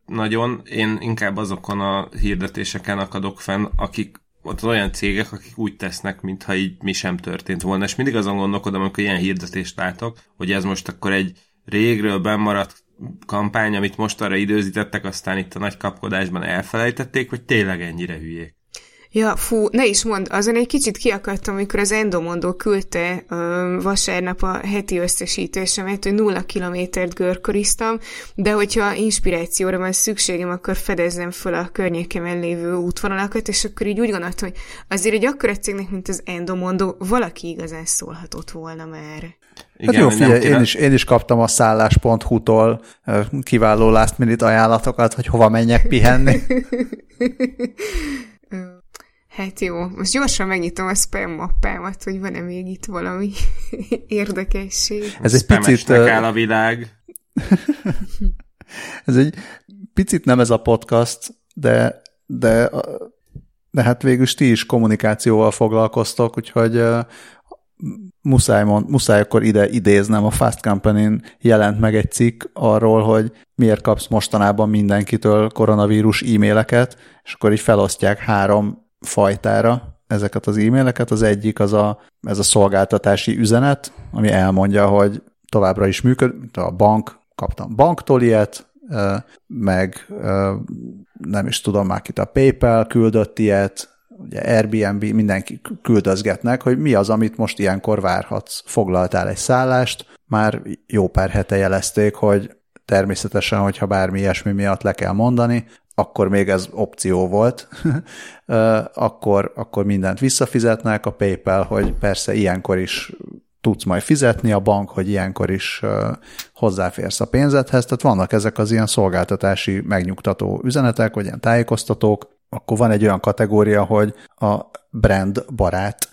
nagyon, én inkább azokon a hirdetéseken akadok fenn, akik ott olyan cégek, akik úgy tesznek, mintha így mi sem történt volna, és mindig azon gondolkodom, amikor ilyen hirdetést látok, hogy ez most akkor egy régről bemaradt kampány, amit most arra időzítettek, aztán itt a nagy kapkodásban elfelejtették, hogy tényleg ennyire hülyék. Ja, fú, ne is mond, azon egy kicsit kiakadtam, amikor az Endomondó küldte ö, vasárnap a heti összesítésemet, hogy nulla kilométert görkoriztam, de hogyha inspirációra van szükségem, akkor fedezzem fel a környékemen lévő útvonalakat, és akkor így úgy gondoltam, hogy azért egy akkora cégnek, mint az Endomondó, valaki igazán szólhatott volna már. Igen, hát jó, figyelj, én is, én is kaptam a szállás.hu-tól kiváló last minute ajánlatokat, hogy hova menjek pihenni. Hát jó, most gyorsan megnyitom a spam mappámat, hogy van-e még itt valami érdekesség. Ez egy picit... áll a világ. ez egy picit nem ez a podcast, de, de, de hát végül ti is kommunikációval foglalkoztok, úgyhogy muszáj, mond, muszáj akkor ide idéznem, a Fast Company-n jelent meg egy cikk arról, hogy miért kapsz mostanában mindenkitől koronavírus e-maileket, és akkor így felosztják három fajtára ezeket az e-maileket. Az egyik az a, ez a szolgáltatási üzenet, ami elmondja, hogy továbbra is működik, a bank, kaptam banktól ilyet, meg nem is tudom már kit a PayPal küldött ilyet, ugye Airbnb, mindenki küldözgetnek, hogy mi az, amit most ilyenkor várhatsz. Foglaltál egy szállást, már jó pár hete jelezték, hogy természetesen, hogyha bármi ilyesmi miatt le kell mondani, akkor még ez opció volt, akkor, akkor mindent visszafizetnek, a PayPal, hogy persze ilyenkor is tudsz majd fizetni, a bank, hogy ilyenkor is hozzáférsz a pénzedhez, tehát vannak ezek az ilyen szolgáltatási megnyugtató üzenetek, vagy ilyen tájékoztatók, akkor van egy olyan kategória, hogy a brand barát,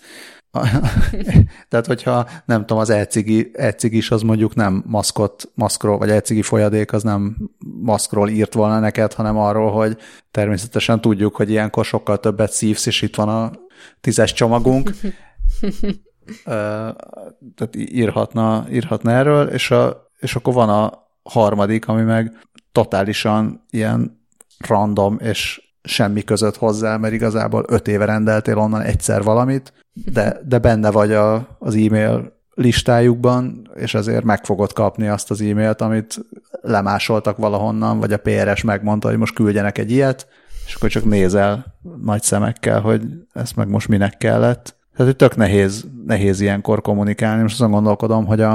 Tehát, hogyha nem tudom, az elcigi, is az mondjuk nem maszkot, maszkról, vagy elcigi folyadék az nem maszkról írt volna neked, hanem arról, hogy természetesen tudjuk, hogy ilyenkor sokkal többet szívsz, és itt van a tízes csomagunk. Tehát írhatna, írhatna erről, és, a, és akkor van a harmadik, ami meg totálisan ilyen random, és semmi között hozzá, mert igazából öt éve rendeltél onnan egyszer valamit, de, de benne vagy a, az e-mail listájukban, és azért meg fogod kapni azt az e-mailt, amit lemásoltak valahonnan, vagy a PRS megmondta, hogy most küldjenek egy ilyet, és akkor csak nézel nagy szemekkel, hogy ezt meg most minek kellett. Tehát, tök nehéz, nehéz ilyenkor kommunikálni. Most azon gondolkodom, hogy a,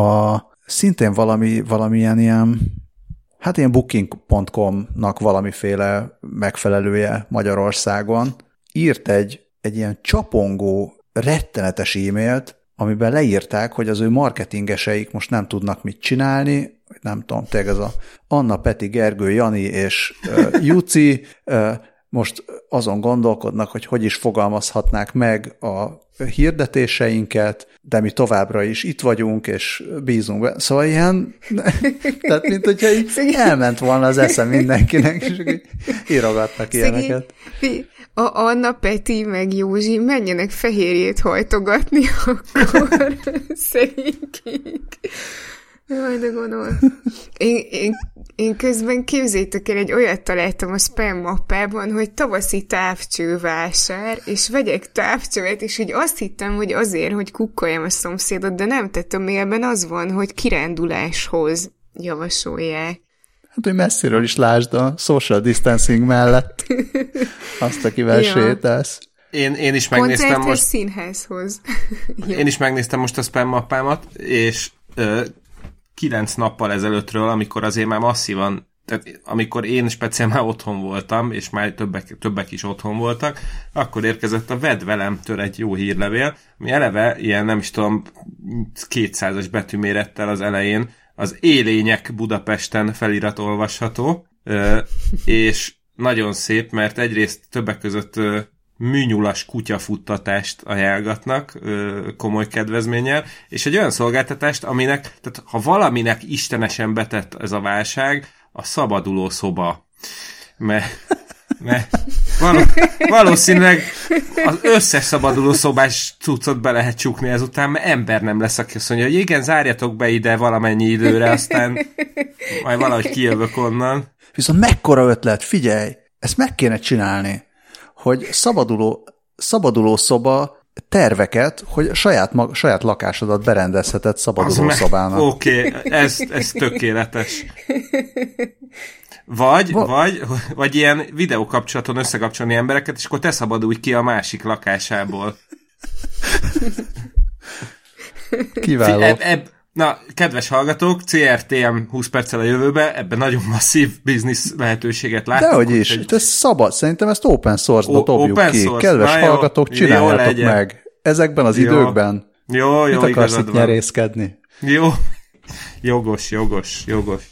a szintén valami, valamilyen ilyen hát ilyen booking.com-nak valamiféle megfelelője Magyarországon írt egy, egy ilyen csapongó, rettenetes e-mailt, amiben leírták, hogy az ő marketingeseik most nem tudnak mit csinálni, nem tudom, tényleg ez a Anna, Peti, Gergő, Jani és uh, Juci uh, most azon gondolkodnak, hogy hogy is fogalmazhatnák meg a hirdetéseinket, de mi továbbra is itt vagyunk, és bízunk be. Szóval ilyen, tehát mint hogyha így elment volna az eszem mindenkinek, és írogatnak ilyeneket. A Anna, Peti, meg Józsi menjenek fehérjét hajtogatni, akkor szegénykék. Jaj, de gonosz. Én, én, én közben képzétek el, egy olyat találtam a spam mappában, hogy tavaszi távcsővásár, és vegyek távcsövet, és úgy azt hittem, hogy azért, hogy kukkoljam a szomszédot, de nem, tehát a mailben az van, hogy kiránduláshoz javasolják. Hát, hogy messziről is lásd a social distancing mellett azt, akivel ja. sétálsz. Én, én is megnéztem most... színházhoz. én is megnéztem most a spam mappámat, és ö, kilenc nappal ezelőttről, amikor azért már masszívan tehát amikor én speciál már otthon voltam, és már többek, többek is otthon voltak, akkor érkezett a Ved velemtől egy jó hírlevél, ami eleve ilyen, nem is tudom, 200-as betűmérettel az elején az élények Budapesten felirat olvasható, és nagyon szép, mert egyrészt többek között műnyulas kutyafuttatást ajánlgatnak komoly kedvezménnyel, és egy olyan szolgáltatást, aminek, tehát ha valaminek istenesen betett ez a válság, a szabaduló szoba. Mert mert való, valószínűleg az összes szabaduló szobás cuccot be lehet csukni ezután, mert ember nem lesz, aki azt mondja, hogy igen, zárjatok be ide valamennyi időre, aztán majd valahogy kijövök onnan. Viszont mekkora ötlet, figyelj, ezt meg kéne csinálni hogy szabaduló, szabaduló szoba terveket, hogy saját, mag, saját lakásodat berendezheted szabaduló szobának. Oké, okay, ez, ez tökéletes. Vagy, Va- vagy, vagy ilyen videókapcsolaton összekapcsolni embereket, és akkor te szabadulj ki a másik lakásából. Kiváló. Eb, eb, na, kedves hallgatók, CRTM 20 perccel a jövőbe, ebben nagyon masszív biznisz lehetőséget látok. Dehogy is, egy... ez szabad, szerintem ezt open source-ba dobjuk open ki. Source. Kedves na, hallgatók, jó, csináljátok jó meg. Ezekben az jó. időkben. Jó, jó, Mit akarsz itt nyerészkedni? Jó, jogos, jogos, jogos.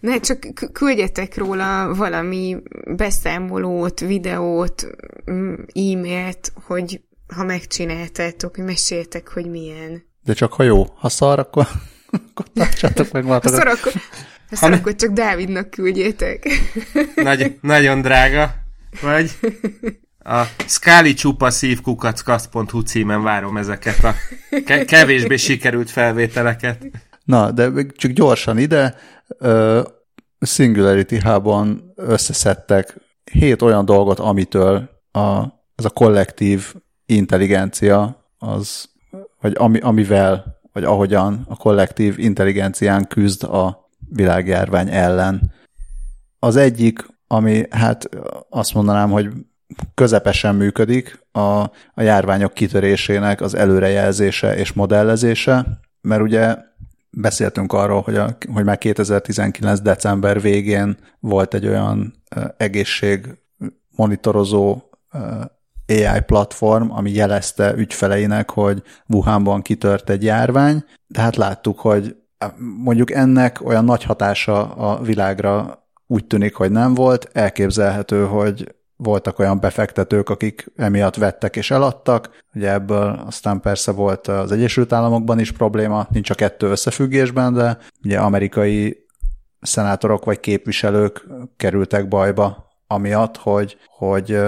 Ne, csak küldjetek róla valami beszámolót, videót, e-mailt, hogy ha megcsináltátok, hogy meséltek, hogy milyen. De csak ha jó. Ha szar, akkor, akkor tartsátok meg magatokat. Ha szar, akkor, ha szar, akkor csak Dávidnak küldjétek. Nagy, nagyon drága. Vagy a Skáli csupa szívkukackast.hu címen várom ezeket a kevésbé sikerült felvételeket. Na, de csak gyorsan ide, uh, Singularity Hub-on összeszedtek hét olyan dolgot, amitől a, ez a kollektív intelligencia az, vagy ami, amivel, vagy ahogyan a kollektív intelligencián küzd a világjárvány ellen. Az egyik, ami hát azt mondanám, hogy közepesen működik, a, a járványok kitörésének az előrejelzése és modellezése, mert ugye beszéltünk arról, hogy, a, hogy már 2019. december végén volt egy olyan egészség monitorozó AI platform, ami jelezte ügyfeleinek, hogy Wuhanban kitört egy járvány, de hát láttuk, hogy mondjuk ennek olyan nagy hatása a világra úgy tűnik, hogy nem volt. Elképzelhető, hogy voltak olyan befektetők, akik emiatt vettek és eladtak. Ugye ebből aztán persze volt az Egyesült Államokban is probléma, nincs a kettő összefüggésben, de ugye amerikai szenátorok vagy képviselők kerültek bajba amiatt, hogy, hogy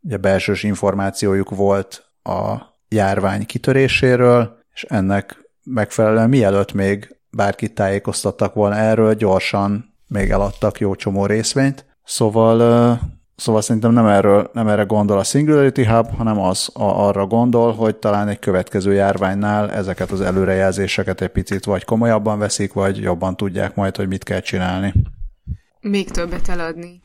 ugye belsős információjuk volt a járvány kitöréséről, és ennek megfelelően mielőtt még bárkit tájékoztattak volna erről, gyorsan még eladtak jó csomó részvényt. Szóval Szóval szerintem nem, erről, nem erre gondol a Singularity Hub, hanem az a, arra gondol, hogy talán egy következő járványnál ezeket az előrejelzéseket egy picit vagy komolyabban veszik, vagy jobban tudják majd, hogy mit kell csinálni. Még többet eladni.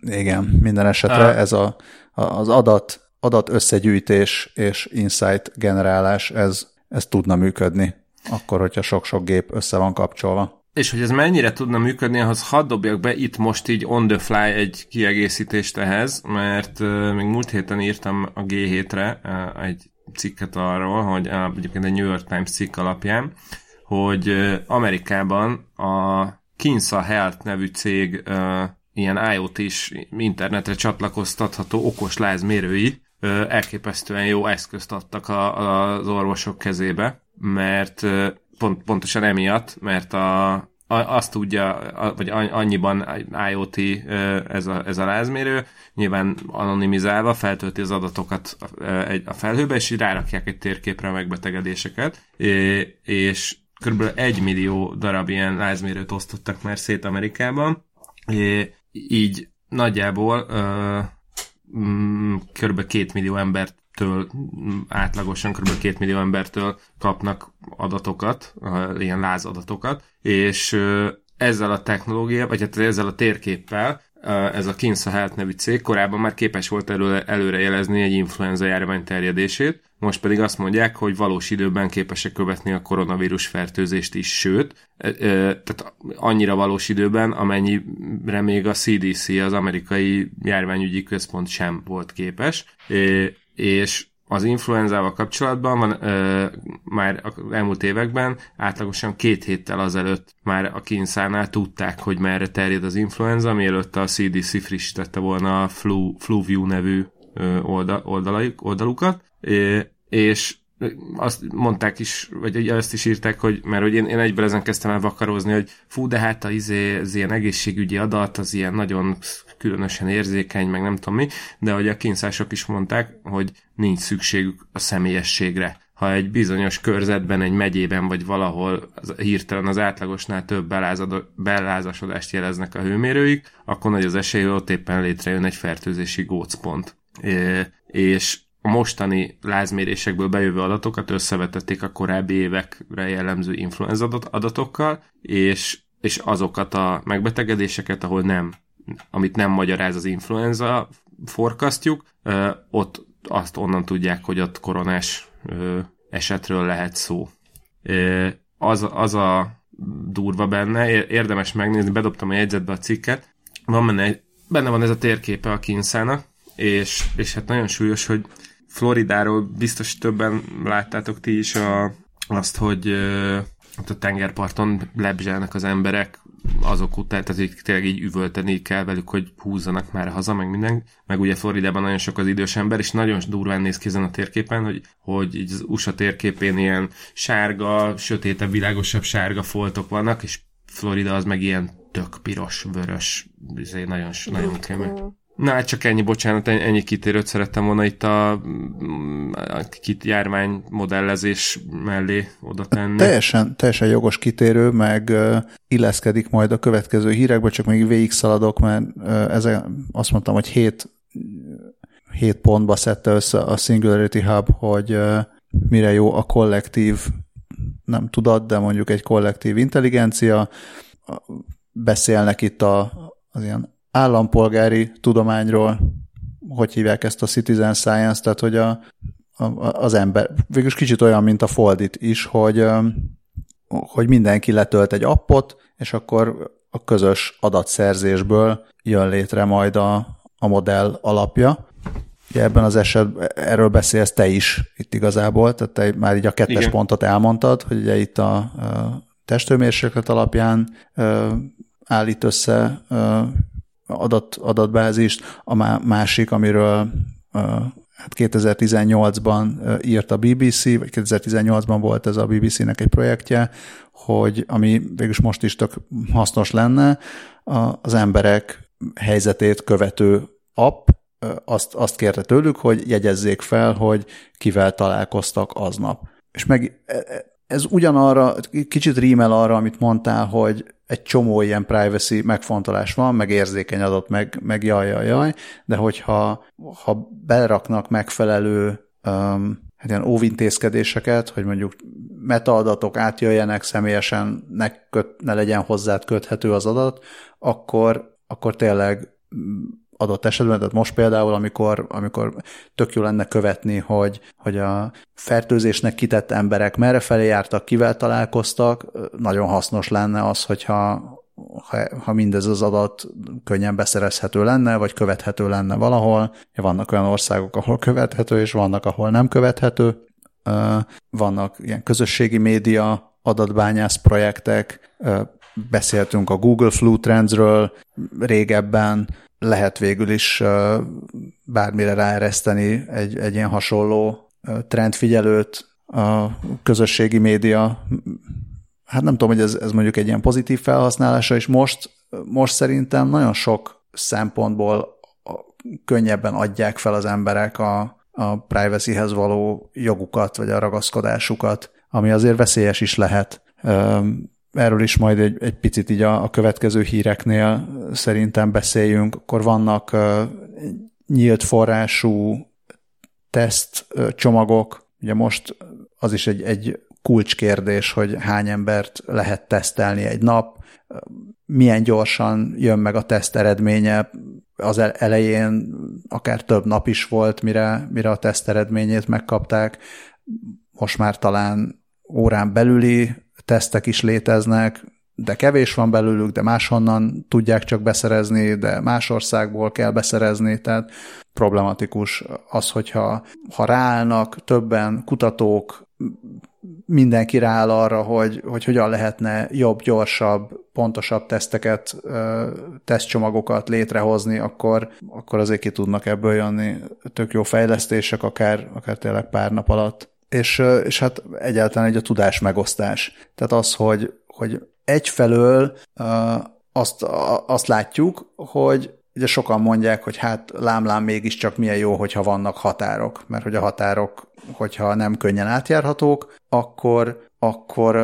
Igen, minden esetre ez a, az adat, adat összegyűjtés és insight generálás, ez, ez tudna működni, akkor, hogyha sok-sok gép össze van kapcsolva. És hogy ez mennyire tudna működni, ahhoz hadd dobjak be itt most így on the fly egy kiegészítést ehhez, mert még múlt héten írtam a G7-re uh, egy cikket arról, hogy uh, egyébként egy New York Times cikk alapján, hogy Amerikában a Kinsa Health nevű cég ilyen IoT-s internetre csatlakoztatható okos lázmérői elképesztően jó eszközt adtak a, a, az orvosok kezébe, mert pont, pontosan emiatt, mert a, a, azt tudja, a, vagy annyiban IoT ez a, ez a lázmérő, nyilván anonimizálva feltölti az adatokat a, felhőbe, és így rárakják egy térképre a megbetegedéseket, és kb. egy millió darab ilyen lázmérőt osztottak már szét Amerikában, így nagyjából mm, kb. két millió embert től átlagosan kb. 2 millió embertől kapnak adatokat, ilyen lázadatokat, és ezzel a technológia, vagy hát ezzel a térképpel ez a Kinsa Health nevű cég korábban már képes volt előre, előrejelezni egy influenza járvány terjedését, most pedig azt mondják, hogy valós időben képesek követni a koronavírus fertőzést is, sőt, tehát annyira valós időben, amennyire még a CDC, az amerikai járványügyi központ sem volt képes, és az influenzával kapcsolatban van ö, már elmúlt években átlagosan két héttel azelőtt már a kínszánál tudták, hogy merre terjed az influenza, mielőtt a CDC frissítette volna a Flu, FluView nevű oldal, oldalaik, oldalukat, és azt mondták is, vagy azt is írták, hogy, mert hogy én, én egyből ezen kezdtem el vakarózni, hogy fú, de hát a, izé, az ilyen egészségügyi adat, az ilyen nagyon különösen érzékeny, meg nem tudom mi, de hogy a kínszások is mondták, hogy nincs szükségük a személyességre. Ha egy bizonyos körzetben, egy megyében, vagy valahol az, hirtelen az átlagosnál több belázasodást jeleznek a hőmérőik, akkor nagy az esély, hogy ott éppen létrejön egy fertőzési gócpont és a mostani lázmérésekből bejövő adatokat összevetették a korábbi évekre jellemző influenza adatokkal, és, és azokat a megbetegedéseket, ahol nem, amit nem magyaráz az influenza forkasztjuk, ott azt onnan tudják, hogy ott koronás esetről lehet szó. Az, az a durva benne, érdemes megnézni, bedobtam a jegyzetbe a cikket, van benne, benne van ez a térképe a kinszának, és, és hát nagyon súlyos, hogy Floridáról biztos többen láttátok ti is a, azt, hogy ott a tengerparton lebzselnek az emberek azok után, tehát így tényleg így üvölteni kell velük, hogy húzzanak már haza, meg minden. Meg ugye Floridában nagyon sok az idős ember, és nagyon durván néz ki ezen a térképen, hogy, hogy így az USA térképén ilyen sárga, sötétebb, világosabb sárga foltok vannak, és Florida az meg ilyen tök piros, vörös, izé nagyon, nagyon kemény. Na, hát csak ennyi, bocsánat, ennyi kitérőt szerettem volna itt a, a kit járvány modellezés mellé oda tenni. Teljesen, teljesen jogos kitérő, meg illeszkedik majd a következő hírekbe, csak még végig szaladok, mert uh, ez azt mondtam, hogy hét, hét pontba szedte össze a Singularity Hub, hogy mire jó a kollektív, nem tudat, de mondjuk egy kollektív intelligencia. Beszélnek itt a, az ilyen állampolgári tudományról, hogy hívják ezt a citizen science, tehát hogy a, a, az ember, végülis kicsit olyan, mint a Foldit is, hogy, hogy mindenki letölt egy appot, és akkor a közös adatszerzésből jön létre majd a, a modell alapja. Ugye ebben az esetben erről beszélsz te is itt igazából, tehát te már így a kettes Igen. pontot elmondtad, hogy ugye itt a, a testőmérséklet alapján állít össze adat, adatbázist, a másik, amiről hát 2018-ban írt a BBC, vagy 2018-ban volt ez a BBC-nek egy projektje, hogy ami végülis most is tök hasznos lenne, az emberek helyzetét követő app, azt, azt kérte tőlük, hogy jegyezzék fel, hogy kivel találkoztak aznap. És meg e, e, ez ugyanarra, kicsit rímel arra, amit mondtál, hogy egy csomó ilyen privacy megfontolás van, meg érzékeny adat, meg, meg jaj, jaj, jaj, de hogyha ha beraknak megfelelő um, hát ilyen óvintézkedéseket, hogy mondjuk metaadatok átjöjjenek személyesen, ne, köt, ne legyen hozzád köthető az adat, akkor, akkor tényleg adott esetben, tehát most például, amikor, amikor tök jó lenne követni, hogy, hogy a fertőzésnek kitett emberek merre felé jártak, kivel találkoztak, nagyon hasznos lenne az, hogyha ha, ha mindez az adat könnyen beszerezhető lenne, vagy követhető lenne valahol. Vannak olyan országok, ahol követhető, és vannak, ahol nem követhető. Vannak ilyen közösségi média adatbányász projektek, beszéltünk a Google Flu Trendsről régebben, lehet végül is bármire ráereszteni egy, egy ilyen hasonló trendfigyelőt a közösségi média. Hát nem tudom, hogy ez, ez mondjuk egy ilyen pozitív felhasználása, és most, most szerintem nagyon sok szempontból könnyebben adják fel az emberek a, a privacyhez való jogukat, vagy a ragaszkodásukat, ami azért veszélyes is lehet erről is majd egy, egy picit így a, a következő híreknél szerintem beszéljünk. Akkor vannak nyílt forrású teszt csomagok. Ugye most az is egy, egy kulcskérdés, hogy hány embert lehet tesztelni egy nap, milyen gyorsan jön meg a teszt eredménye, az elején akár több nap is volt, mire, mire a teszt eredményét megkapták, most már talán órán belüli tesztek is léteznek, de kevés van belőlük, de máshonnan tudják csak beszerezni, de más országból kell beszerezni, tehát problematikus az, hogyha ha ráállnak többen kutatók, mindenki rááll arra, hogy, hogy hogyan lehetne jobb, gyorsabb, pontosabb teszteket, tesztcsomagokat létrehozni, akkor, akkor azért ki tudnak ebből jönni. Tök jó fejlesztések, akár, akár tényleg pár nap alatt és, és hát egyáltalán egy a tudás megosztás. Tehát az, hogy, hogy egyfelől azt, azt látjuk, hogy ugye sokan mondják, hogy hát lámlám mégiscsak milyen jó, hogyha vannak határok, mert hogy a határok, hogyha nem könnyen átjárhatók, akkor, akkor,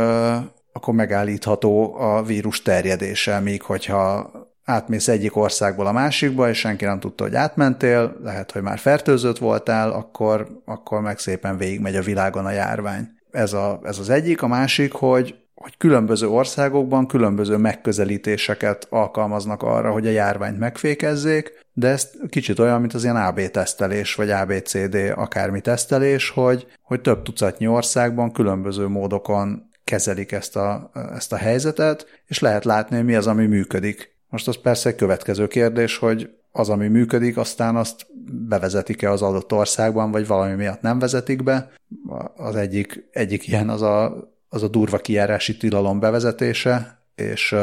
akkor megállítható a vírus terjedése, míg hogyha átmész egyik országból a másikba, és senki nem tudta, hogy átmentél, lehet, hogy már fertőzött voltál, akkor, akkor meg szépen végigmegy a világon a járvány. Ez, a, ez az egyik. A másik, hogy hogy különböző országokban különböző megközelítéseket alkalmaznak arra, hogy a járványt megfékezzék, de ez kicsit olyan, mint az ilyen AB tesztelés, vagy ABCD akármi tesztelés, hogy, hogy több tucatnyi országban különböző módokon kezelik ezt a, ezt a helyzetet, és lehet látni, hogy mi az, ami működik. Most az persze következő kérdés, hogy az, ami működik, aztán azt bevezetik-e az adott országban, vagy valami miatt nem vezetik be. Az egyik, egyik ilyen az a, az a durva kijárási tilalom bevezetése, és,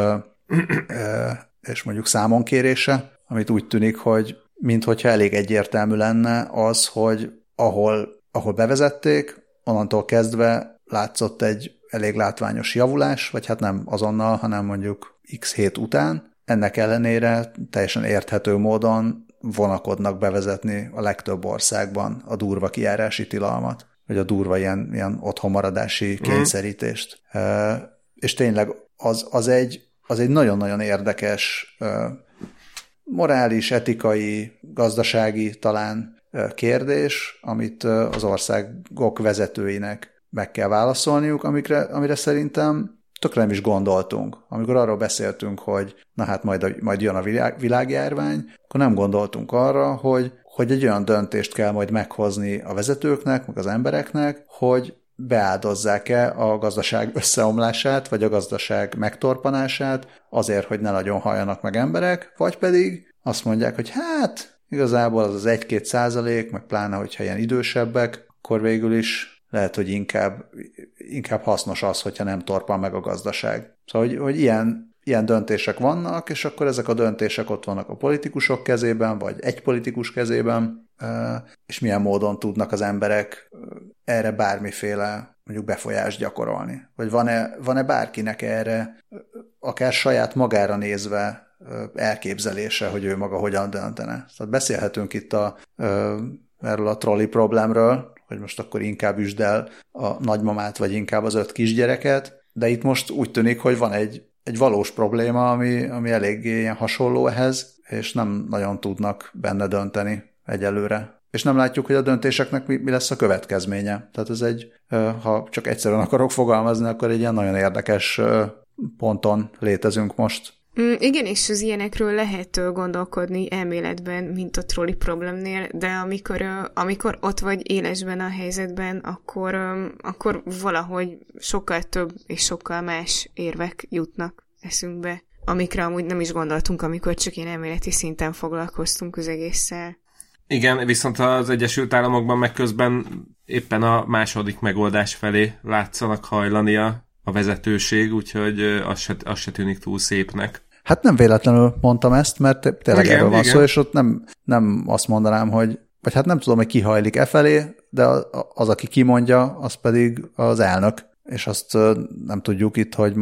és mondjuk számonkérése, amit úgy tűnik, hogy minthogyha elég egyértelmű lenne az, hogy ahol, ahol bevezették, onnantól kezdve látszott egy elég látványos javulás, vagy hát nem azonnal, hanem mondjuk x hét után. Ennek ellenére teljesen érthető módon vonakodnak bevezetni a legtöbb országban a durva kijárási tilalmat, vagy a durva ilyen, ilyen otthonmaradási mhm. kényszerítést. Mm. E, és tényleg az, az, egy, az egy nagyon-nagyon érdekes e, morális, etikai, gazdasági talán kérdés, amit az országok vezetőinek meg kell válaszolniuk, amikre, amire szerintem tökre nem is gondoltunk. Amikor arról beszéltünk, hogy na hát majd, majd jön a világ, világjárvány, akkor nem gondoltunk arra, hogy, hogy egy olyan döntést kell majd meghozni a vezetőknek, meg az embereknek, hogy beáldozzák-e a gazdaság összeomlását, vagy a gazdaság megtorpanását azért, hogy ne nagyon halljanak meg emberek, vagy pedig azt mondják, hogy hát igazából az az 1-2 százalék, meg pláne, hogyha ilyen idősebbek, akkor végül is lehet, hogy inkább, inkább hasznos az, hogyha nem torpan meg a gazdaság. Szóval, hogy, hogy ilyen, ilyen döntések vannak, és akkor ezek a döntések ott vannak a politikusok kezében, vagy egy politikus kezében, és milyen módon tudnak az emberek erre bármiféle mondjuk befolyást gyakorolni. Vagy van-e, van-e bárkinek erre, akár saját magára nézve elképzelése, hogy ő maga hogyan döntene. Tehát beszélhetünk itt a, erről a trolley problémről, hogy most akkor inkább üsd el a nagymamát, vagy inkább az öt kisgyereket, de itt most úgy tűnik, hogy van egy, egy valós probléma, ami, ami eléggé ilyen hasonló ehhez, és nem nagyon tudnak benne dönteni egyelőre. És nem látjuk, hogy a döntéseknek mi, mi lesz a következménye. Tehát ez egy, ha csak egyszerűen akarok fogalmazni, akkor egy ilyen nagyon érdekes ponton létezünk most. Mm, igen, és az ilyenekről lehet gondolkodni elméletben, mint a trolli problemnél, de amikor, amikor ott vagy élesben a helyzetben, akkor, akkor valahogy sokkal több és sokkal más érvek jutnak eszünkbe, amikre amúgy nem is gondoltunk, amikor csak ilyen elméleti szinten foglalkoztunk az egésszel. Igen, viszont az Egyesült Államokban meg közben éppen a második megoldás felé látszanak hajlani a, a vezetőség, úgyhogy az se, az se tűnik túl szépnek. Hát nem véletlenül mondtam ezt, mert tényleg igen, erről van igen. szó, és ott nem, nem azt mondanám, hogy vagy hát nem tudom, hogy ki hajlik e felé, de az, aki kimondja, az pedig az elnök, és azt nem tudjuk itt, hogy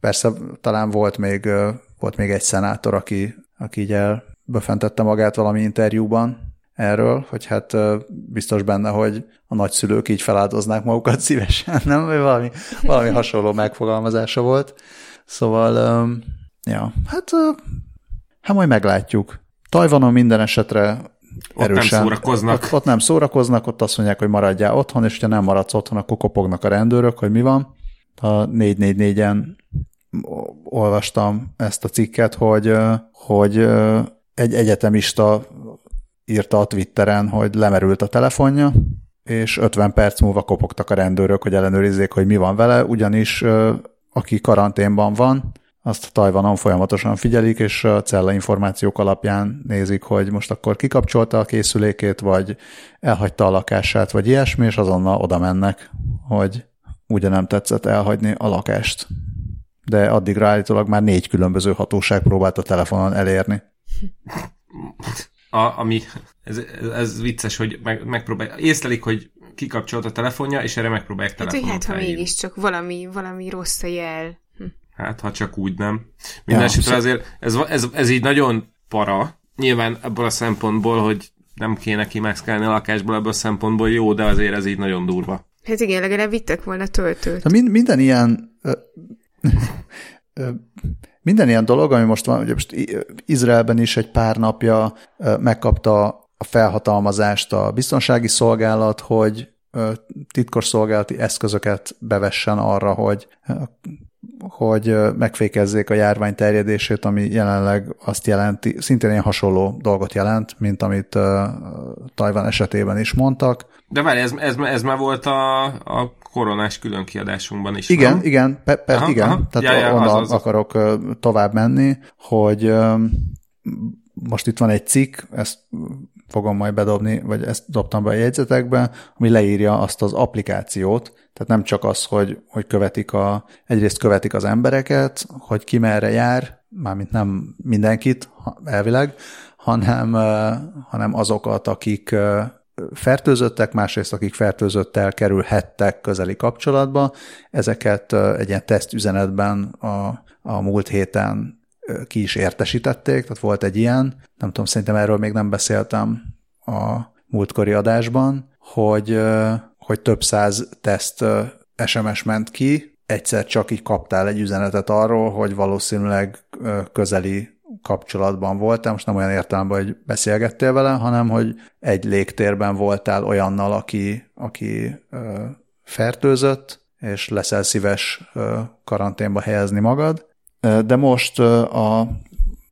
persze talán volt még, volt még egy szenátor, aki, aki így elbefentette magát valami interjúban erről, hogy hát biztos benne, hogy a nagyszülők így feláldoznák magukat szívesen, nem? Valami, valami hasonló megfogalmazása volt. Szóval Ja, hát, hát majd meglátjuk. Tajvanon minden esetre ott erősen. nem szórakoznak. Ott, ott nem szórakoznak, ott azt mondják, hogy maradjál otthon, és ha nem maradsz otthon, akkor kopognak a rendőrök, hogy mi van. A 444-en olvastam ezt a cikket, hogy, hogy egy egyetemista írta a Twitteren, hogy lemerült a telefonja, és 50 perc múlva kopogtak a rendőrök, hogy ellenőrizzék, hogy mi van vele, ugyanis aki karanténban van, azt a Tajvanon folyamatosan figyelik, és a cella információk alapján nézik, hogy most akkor kikapcsolta a készülékét, vagy elhagyta a lakását, vagy ilyesmi, és azonnal oda mennek, hogy ugye nem tetszett elhagyni a lakást. De addig állítólag már négy különböző hatóság próbált a telefonon elérni. A, ami, ez, ez vicces, hogy meg, megpróbálja, észlelik, hogy kikapcsolt a telefonja, és erre megpróbálják telefonot Hát, hát ha mégiscsak valami, valami rossz a jel. Hát, ha csak úgy nem. Mindenesetre ja, azért ez, ez, ez így nagyon para. Nyilván ebből a szempontból, hogy nem kéne kimászkálni a lakásból, ebből a szempontból jó, de azért ez így nagyon durva. Hát igen, legalább vittek volna töltőt. Mind, minden ilyen ö, ö, minden ilyen dolog, ami most van, ugye most Izraelben is egy pár napja megkapta a felhatalmazást a biztonsági szolgálat, hogy titkos szolgálati eszközöket bevessen arra, hogy hogy megfékezzék a járvány terjedését, ami jelenleg azt jelenti, szintén ilyen hasonló dolgot jelent, mint amit uh, Tajvan esetében is mondtak. De várj, ez, ez, ez már volt a, a koronás különkiadásunkban is, Igen, nem? igen, pe, pe, aha, igen, aha. tehát ja, ja, onnan az, az. akarok tovább menni, hogy uh, most itt van egy cikk, ezt fogom majd bedobni, vagy ezt dobtam be a jegyzetekbe, ami leírja azt az applikációt, tehát nem csak az, hogy, hogy követik a, egyrészt követik az embereket, hogy ki merre jár, mármint nem mindenkit elvileg, hanem, hanem azokat, akik fertőzöttek, másrészt akik fertőzöttel kerülhettek közeli kapcsolatba. Ezeket egy ilyen tesztüzenetben a, a múlt héten ki is értesítették, tehát volt egy ilyen, nem tudom, szerintem erről még nem beszéltem a múltkori adásban, hogy, hogy több száz teszt SMS ment ki, egyszer csak így kaptál egy üzenetet arról, hogy valószínűleg közeli kapcsolatban voltál, most nem olyan értelemben, hogy beszélgettél vele, hanem hogy egy légtérben voltál olyannal, aki, aki fertőzött, és leszel szíves karanténba helyezni magad. De most a,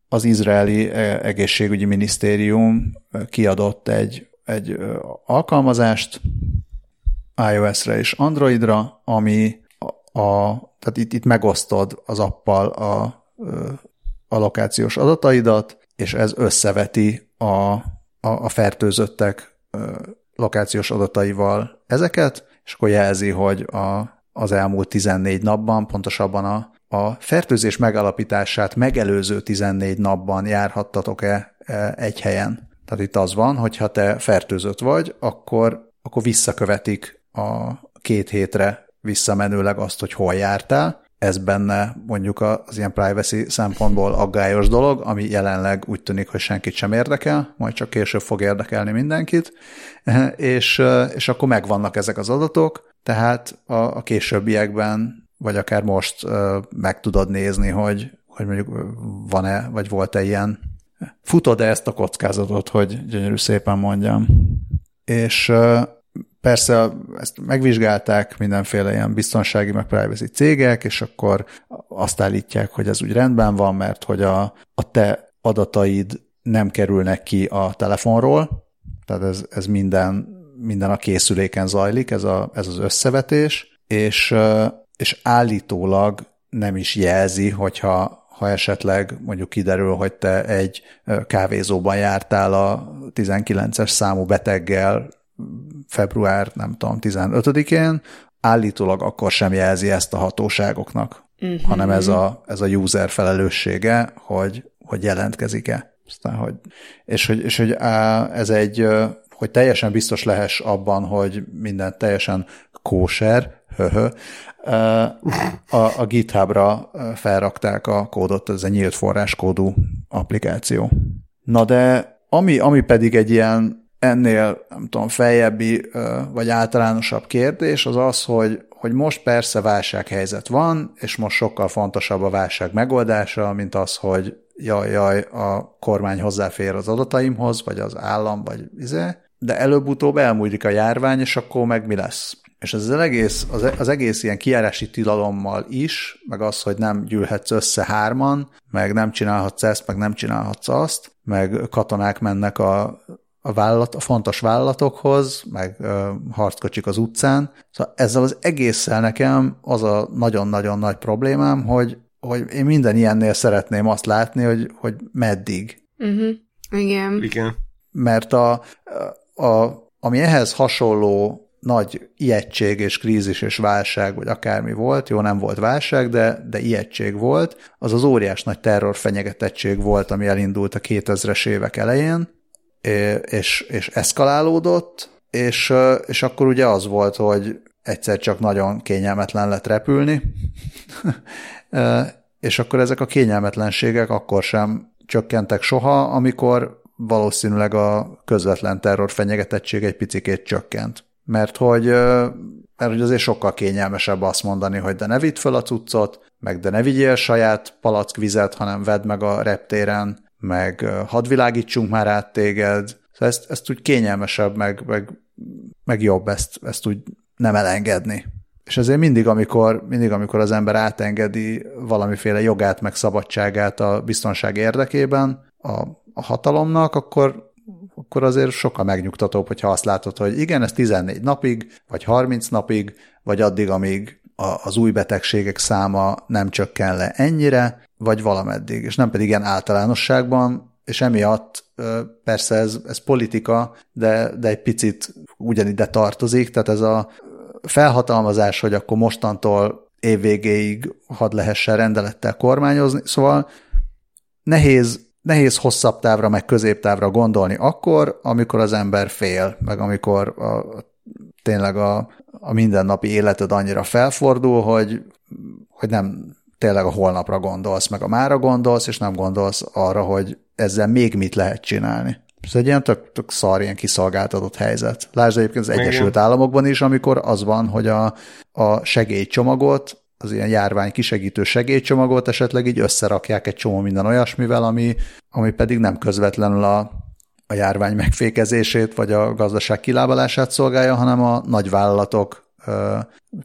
az izraeli egészségügyi minisztérium kiadott egy, egy alkalmazást iOS-re és Androidra, ami a, a tehát itt, itt megosztod az appal a, a lokációs adataidat, és ez összeveti a, a, a fertőzöttek lokációs adataival ezeket, és akkor jelzi, hogy a, az elmúlt 14 napban, pontosabban a a fertőzés megalapítását megelőző 14 napban járhattatok-e e, egy helyen. Tehát itt az van, hogy ha te fertőzött vagy, akkor, akkor visszakövetik a két hétre visszamenőleg azt, hogy hol jártál. Ez benne mondjuk az ilyen privacy szempontból aggályos dolog, ami jelenleg úgy tűnik, hogy senkit sem érdekel, majd csak később fog érdekelni mindenkit, és, és akkor megvannak ezek az adatok, tehát a, a későbbiekben vagy akár most meg tudod nézni, hogy, hogy mondjuk van-e, vagy volt-e ilyen, futod-e ezt a kockázatot, hogy gyönyörű szépen mondjam. És persze ezt megvizsgálták mindenféle ilyen biztonsági, meg privacy cégek, és akkor azt állítják, hogy ez úgy rendben van, mert hogy a, a te adataid nem kerülnek ki a telefonról, tehát ez, ez minden, minden a készüléken zajlik, ez, a, ez az összevetés, és és állítólag nem is jelzi, hogyha ha esetleg mondjuk kiderül, hogy te egy kávézóban jártál a 19-es számú beteggel február, nem tudom, 15-én, állítólag akkor sem jelzi ezt a hatóságoknak, uh-huh. hanem ez a, ez a user felelőssége, hogy, hogy jelentkezik-e. Aztán, hogy, és hogy, és hogy ez egy, hogy teljesen biztos lehess abban, hogy minden teljesen kóser, höhö, a, a GitHubra felrakták a kódot, ez egy nyílt forráskódú applikáció. Na de ami, ami pedig egy ilyen ennél, nem tudom, feljebbi vagy általánosabb kérdés, az az, hogy, hogy most persze válsághelyzet van, és most sokkal fontosabb a válság megoldása, mint az, hogy jaj, jaj, a kormány hozzáfér az adataimhoz, vagy az állam, vagy izé, de előbb-utóbb elmúlik a járvány, és akkor meg mi lesz? És ez az egész, az, az egész ilyen kiárási tilalommal is, meg az, hogy nem gyűlhetsz össze hárman, meg nem csinálhatsz ezt, meg nem csinálhatsz azt, meg katonák mennek a, a, vállalat, a fontos vállalatokhoz, meg ö, harckocsik az utcán. Szóval ezzel az egésszel nekem az a nagyon-nagyon nagy problémám, hogy, hogy én minden ilyennél szeretném azt látni, hogy, hogy meddig. Uh-huh. Igen. Igen. Mert a, a, ami ehhez hasonló nagy ijegység és krízis és válság, vagy akármi volt, jó, nem volt válság, de, de ijegység volt, az az óriás nagy terror fenyegetettség volt, ami elindult a 2000-es évek elején, és, és eszkalálódott, és, és akkor ugye az volt, hogy egyszer csak nagyon kényelmetlen lett repülni, és akkor ezek a kényelmetlenségek akkor sem csökkentek soha, amikor valószínűleg a közvetlen terror fenyegetettség egy picikét csökkent. Mert hogy, mert hogy azért sokkal kényelmesebb azt mondani, hogy de ne vidd föl a cuccot, meg de ne vigyél saját palackvizet, hanem vedd meg a reptéren, meg hadd világítsunk már át téged. Szóval ezt, ezt úgy kényelmesebb, meg, meg, meg jobb ezt, ezt úgy nem elengedni. És ezért mindig amikor, mindig, amikor az ember átengedi valamiféle jogát, meg szabadságát a biztonság érdekében a, a hatalomnak, akkor, akkor azért sokkal megnyugtatóbb, hogyha azt látod, hogy igen, ez 14 napig, vagy 30 napig, vagy addig, amíg az új betegségek száma nem csökken le ennyire, vagy valameddig, és nem pedig ilyen általánosságban, és emiatt persze ez, ez politika, de, de egy picit ugyanide tartozik, tehát ez a felhatalmazás, hogy akkor mostantól évvégéig had lehessen rendelettel kormányozni, szóval nehéz, nehéz hosszabb távra, meg középtávra gondolni akkor, amikor az ember fél, meg amikor a, tényleg a, a mindennapi életed annyira felfordul, hogy, hogy nem tényleg a holnapra gondolsz, meg a mára gondolsz, és nem gondolsz arra, hogy ezzel még mit lehet csinálni. Ez egy ilyen tök, tök szar, ilyen kiszolgáltatott helyzet. Lásd egyébként az Egyesült Igen. Államokban is, amikor az van, hogy a, a segélycsomagot, az ilyen járvány kisegítő segélycsomagot esetleg így összerakják egy csomó minden olyasmivel, ami, ami pedig nem közvetlenül a, a járvány megfékezését vagy a gazdaság kilábalását szolgálja, hanem a nagyvállalatok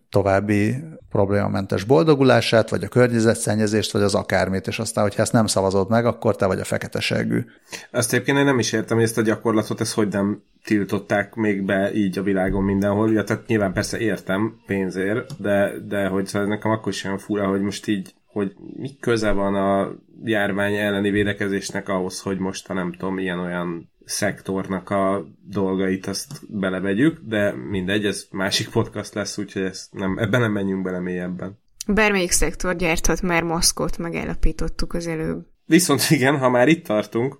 további problémamentes boldogulását, vagy a környezetszennyezést, vagy az akármit, és aztán, hogyha ezt nem szavazod meg, akkor te vagy a fekete segű. Ezt egyébként én nem is értem, hogy ezt a gyakorlatot, ezt hogy nem tiltották még be így a világon mindenhol. Ja, tehát nyilván persze értem pénzért, de, de hogy szóval nekem akkor olyan fura, hogy most így hogy mi köze van a járvány elleni védekezésnek ahhoz, hogy most, ha nem tudom, ilyen-olyan szektornak a dolgait azt belevegyük, de mindegy, ez másik podcast lesz, úgyhogy ezt nem, ebben nem menjünk bele mélyebben. Bármelyik szektor gyárthat már maszkot, megállapítottuk az előbb. Viszont igen, ha már itt tartunk,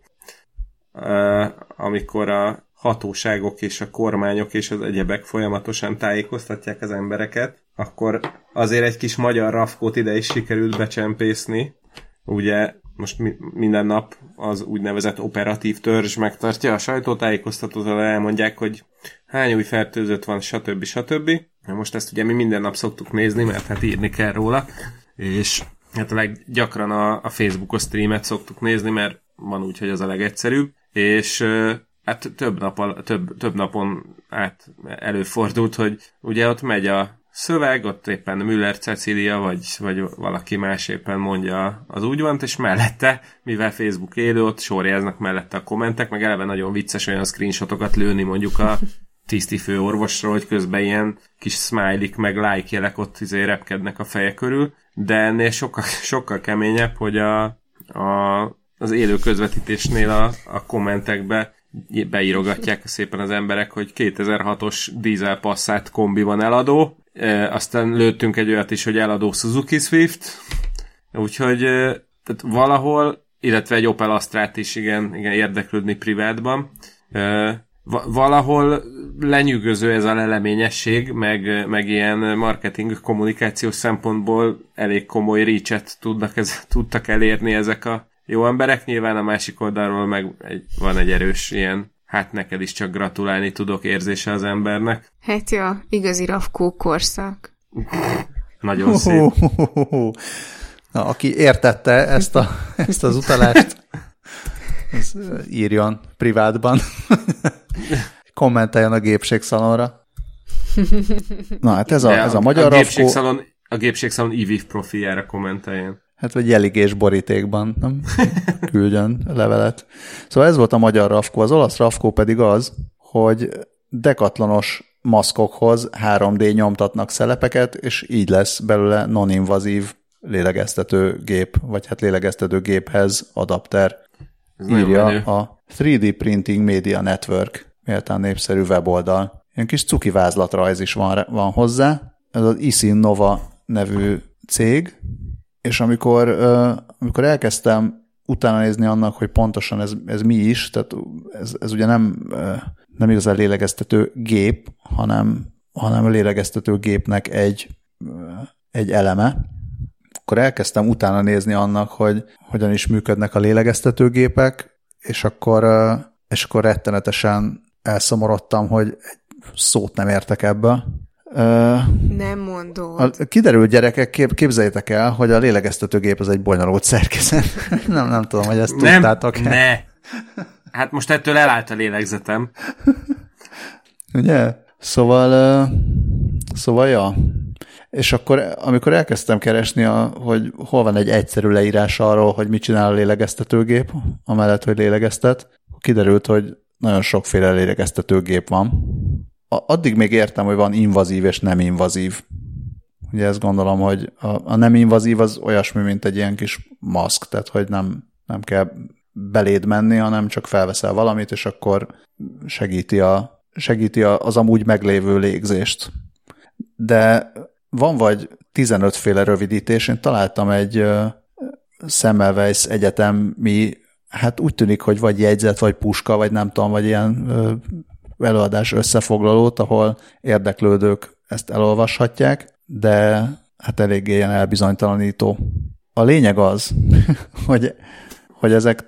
uh, amikor a hatóságok és a kormányok és az egyebek folyamatosan tájékoztatják az embereket, akkor azért egy kis magyar rafkót ide is sikerült becsempészni. Ugye most mi, minden nap az úgynevezett operatív törzs megtartja a sajtótájékoztatót, ahol elmondják, hogy hány új fertőzött van, stb. stb. Most ezt ugye mi minden nap szoktuk nézni, mert hát írni kell róla, és hát a leggyakran a, a Facebookos streamet szoktuk nézni, mert van úgy, hogy az a legegyszerűbb, és hát több, nap, több, több napon át előfordult, hogy ugye ott megy a szöveg, ott éppen Müller Cecilia, vagy, vagy valaki más éppen mondja az úgy van, és mellette, mivel Facebook élő, ott sorjáznak mellette a kommentek, meg eleve nagyon vicces olyan screenshotokat lőni mondjuk a tisztifő orvosról, hogy közben ilyen kis smiley meg like jelek ott izé repkednek a feje körül, de ennél sokkal, sokkal keményebb, hogy a, a, az élő közvetítésnél a, a kommentekbe beírogatják szépen az emberek, hogy 2006-os dízel passzát kombi van eladó, aztán lőttünk egy olyat is, hogy eladó Suzuki Swift, úgyhogy tehát valahol, illetve egy Opel Astrát is igen, igen érdeklődni privátban, valahol lenyűgöző ez a leleményesség, meg, meg ilyen marketing kommunikációs szempontból elég komoly reach tudnak ez, tudtak elérni ezek a jó emberek, nyilván a másik oldalról meg egy, van egy erős ilyen hát neked is csak gratulálni tudok érzése az embernek. Hát ja, igazi rafkó korszak. Nagyon szép. Na, aki értette ezt, a, ezt az utalást, az írjon privátban. Kommenteljen a gépségszalonra. Na, hát ez a, ez a, a magyar a gépségszalon, a gépségszalon IVIF profiára kommenteljen. Hát vagy jeligés borítékban, nem? Küldjön levelet. Szóval ez volt a magyar rafkó. Az olasz rafkó pedig az, hogy dekatlanos maszkokhoz 3D nyomtatnak szelepeket, és így lesz belőle non-invazív lélegeztető gép, vagy hát lélegeztető géphez adapter. Ez Írja a 3D Printing Media Network, méltán népszerű weboldal. Ilyen kis cuki vázlatrajz is van, van hozzá. Ez az Isin Nova nevű cég, és amikor, amikor elkezdtem utána nézni annak, hogy pontosan ez, ez mi is, tehát ez, ez ugye nem, nem igazán lélegeztető gép, hanem, hanem a lélegeztető gépnek egy, egy eleme, akkor elkezdtem utána nézni annak, hogy hogyan is működnek a lélegeztetőgépek, és akkor, és akkor rettenetesen elszomorodtam, hogy egy szót nem értek ebből. Uh, nem mondod. A kiderült gyerekek, kép, képzeljétek el, hogy a lélegeztetőgép az egy bonyolult szerkezet. nem, nem tudom, hogy ezt nem, tudtátok -e. Ne. Hát most ettől elállt a lélegzetem. Ugye? Szóval, uh, szóval, ja. És akkor, amikor elkezdtem keresni, a, hogy hol van egy egyszerű leírás arról, hogy mit csinál a lélegeztetőgép, amellett, hogy lélegeztet, kiderült, hogy nagyon sokféle lélegeztetőgép van. Addig még értem, hogy van invazív és nem invazív. Ugye ezt gondolom, hogy a, a nem invazív az olyasmi, mint egy ilyen kis maszk, tehát hogy nem, nem kell beléd menni, hanem csak felveszel valamit, és akkor segíti, a, segíti az amúgy meglévő légzést. De van vagy 15 féle rövidítés, én találtam egy Semmelweis egyetemi, hát úgy tűnik, hogy vagy jegyzet, vagy puska, vagy nem tudom, vagy ilyen előadás összefoglalót, ahol érdeklődők ezt elolvashatják, de hát eléggé ilyen elbizonytalanító. A lényeg az, hogy, hogy ezek,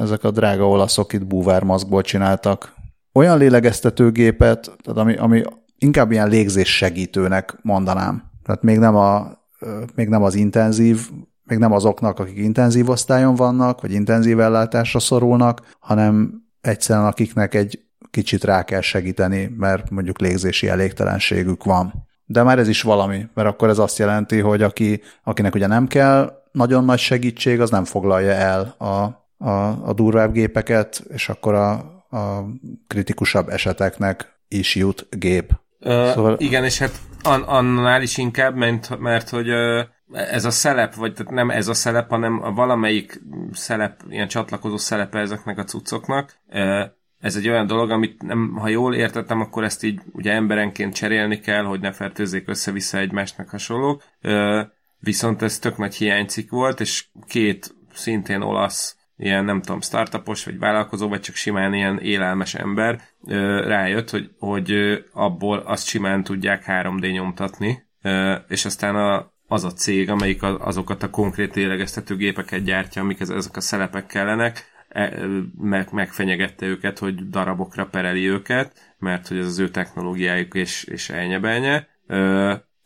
ezek a drága olaszok itt búvármaszkból csináltak olyan lélegeztetőgépet, tehát ami, ami inkább ilyen légzés segítőnek mondanám. Tehát még nem, a, még nem az intenzív, még nem azoknak, akik intenzív osztályon vannak, vagy intenzív ellátásra szorulnak, hanem egyszerűen akiknek egy kicsit rá kell segíteni, mert mondjuk légzési elégtelenségük van. De már ez is valami, mert akkor ez azt jelenti, hogy aki, akinek ugye nem kell nagyon nagy segítség, az nem foglalja el a, a, a durvább gépeket, és akkor a, a kritikusabb eseteknek is jut gép. Uh, szóval... Igen, és hát an, annál is inkább, mert, mert hogy ez a szelep, vagy tehát nem ez a szelep, hanem a valamelyik szelep, ilyen csatlakozó szelepe ezeknek a cuccoknak. Ez egy olyan dolog, amit nem, ha jól értettem, akkor ezt így ugye emberenként cserélni kell, hogy ne fertőzzék össze-vissza egymásnak hasonlók. Uh, viszont ez tök nagy hiánycik volt, és két szintén olasz ilyen, nem tudom, startupos, vagy vállalkozó, vagy csak simán ilyen élelmes ember rájött, hogy, hogy abból azt simán tudják 3D nyomtatni, és aztán a, az a cég, amelyik azokat a konkrét lélegeztető gépeket gyártja, amik ezek a szelepek kellenek, meg, megfenyegette őket, hogy darabokra pereli őket, mert hogy ez az ő technológiájuk és, és elnyebelnye.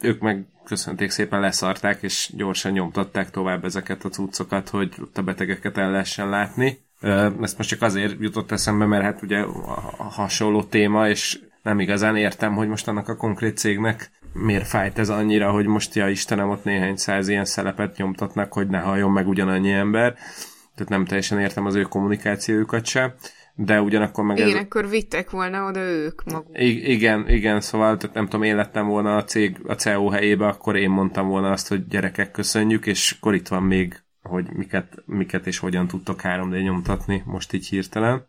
Ők meg köszönték szépen leszarták, és gyorsan nyomtatták tovább ezeket a cuccokat, hogy ott a betegeket el lehessen látni. Ezt most csak azért jutott eszembe, mert hát ugye a hasonló téma, és nem igazán értem, hogy most annak a konkrét cégnek miért fájt ez annyira, hogy most, ja Istenem, ott néhány száz ilyen szelepet nyomtatnak, hogy ne halljon meg ugyanannyi ember. Tehát nem teljesen értem az ő kommunikációjukat se de ugyanakkor meg... Igen, ez... akkor vittek volna oda ők maguk. I- igen, igen, szóval tehát nem tudom, én lettem volna a cég, a CEO helyébe, akkor én mondtam volna azt, hogy gyerekek, köszönjük, és akkor itt van még, hogy miket, miket és hogyan tudtok 3D nyomtatni, most így hirtelen.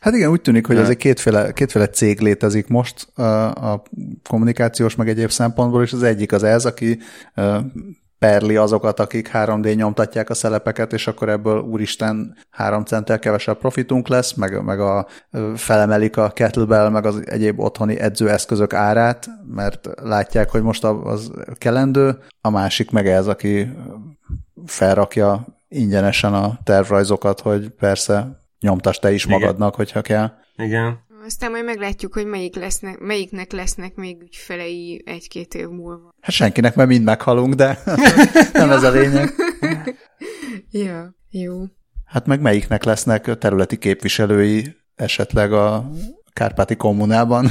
Hát igen, úgy tűnik, hogy ez egy kétféle, kétféle cég létezik most a, a kommunikációs meg egyéb szempontból, és az egyik az ez, aki perli azokat, akik 3D nyomtatják a szelepeket, és akkor ebből úristen 3 centtel kevesebb profitunk lesz, meg, meg a, felemelik a kettlebell, meg az egyéb otthoni edzőeszközök árát, mert látják, hogy most az kelendő, a másik meg ez, aki felrakja ingyenesen a tervrajzokat, hogy persze nyomtas te is magadnak, Igen. hogyha kell. Igen. Aztán majd meglátjuk, hogy melyik lesznek, melyiknek lesznek még ügyfelei egy-két év múlva. Hát senkinek, mert mind meghalunk, de nem ez a lényeg. ja, jó. Hát meg melyiknek lesznek területi képviselői esetleg a Kárpáti kommunában.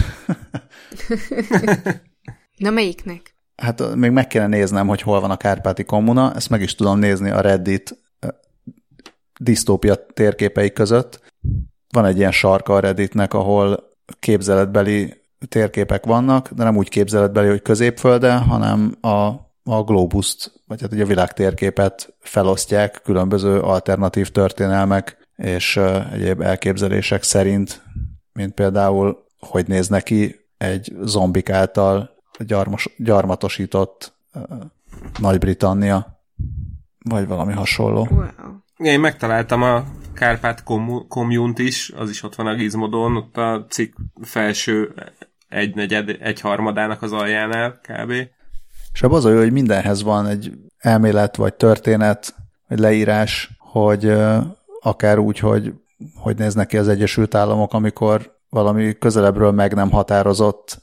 Na melyiknek? Hát még meg kéne néznem, hogy hol van a Kárpáti kommuna, ezt meg is tudom nézni a Reddit disztópia térképei között van egy ilyen sarka a Redditnek, ahol képzeletbeli térképek vannak, de nem úgy képzeletbeli, hogy középfölde, hanem a, a globuszt, vagy hát ugye a világ térképet felosztják különböző alternatív történelmek és egyéb elképzelések szerint, mint például, hogy néz neki egy zombik által gyarmos, gyarmatosított uh, Nagy-Britannia, vagy valami hasonló. Wow. Én megtaláltam a Kárpát Community is, az is ott van a Gizmodon, ott a cikk felső egy negyed, egy harmadának az aljánál kb. És az a jó, hogy mindenhez van egy elmélet, vagy történet, vagy leírás, hogy akár úgy, hogy hogy néznek ki az Egyesült Államok, amikor valami közelebbről meg nem határozott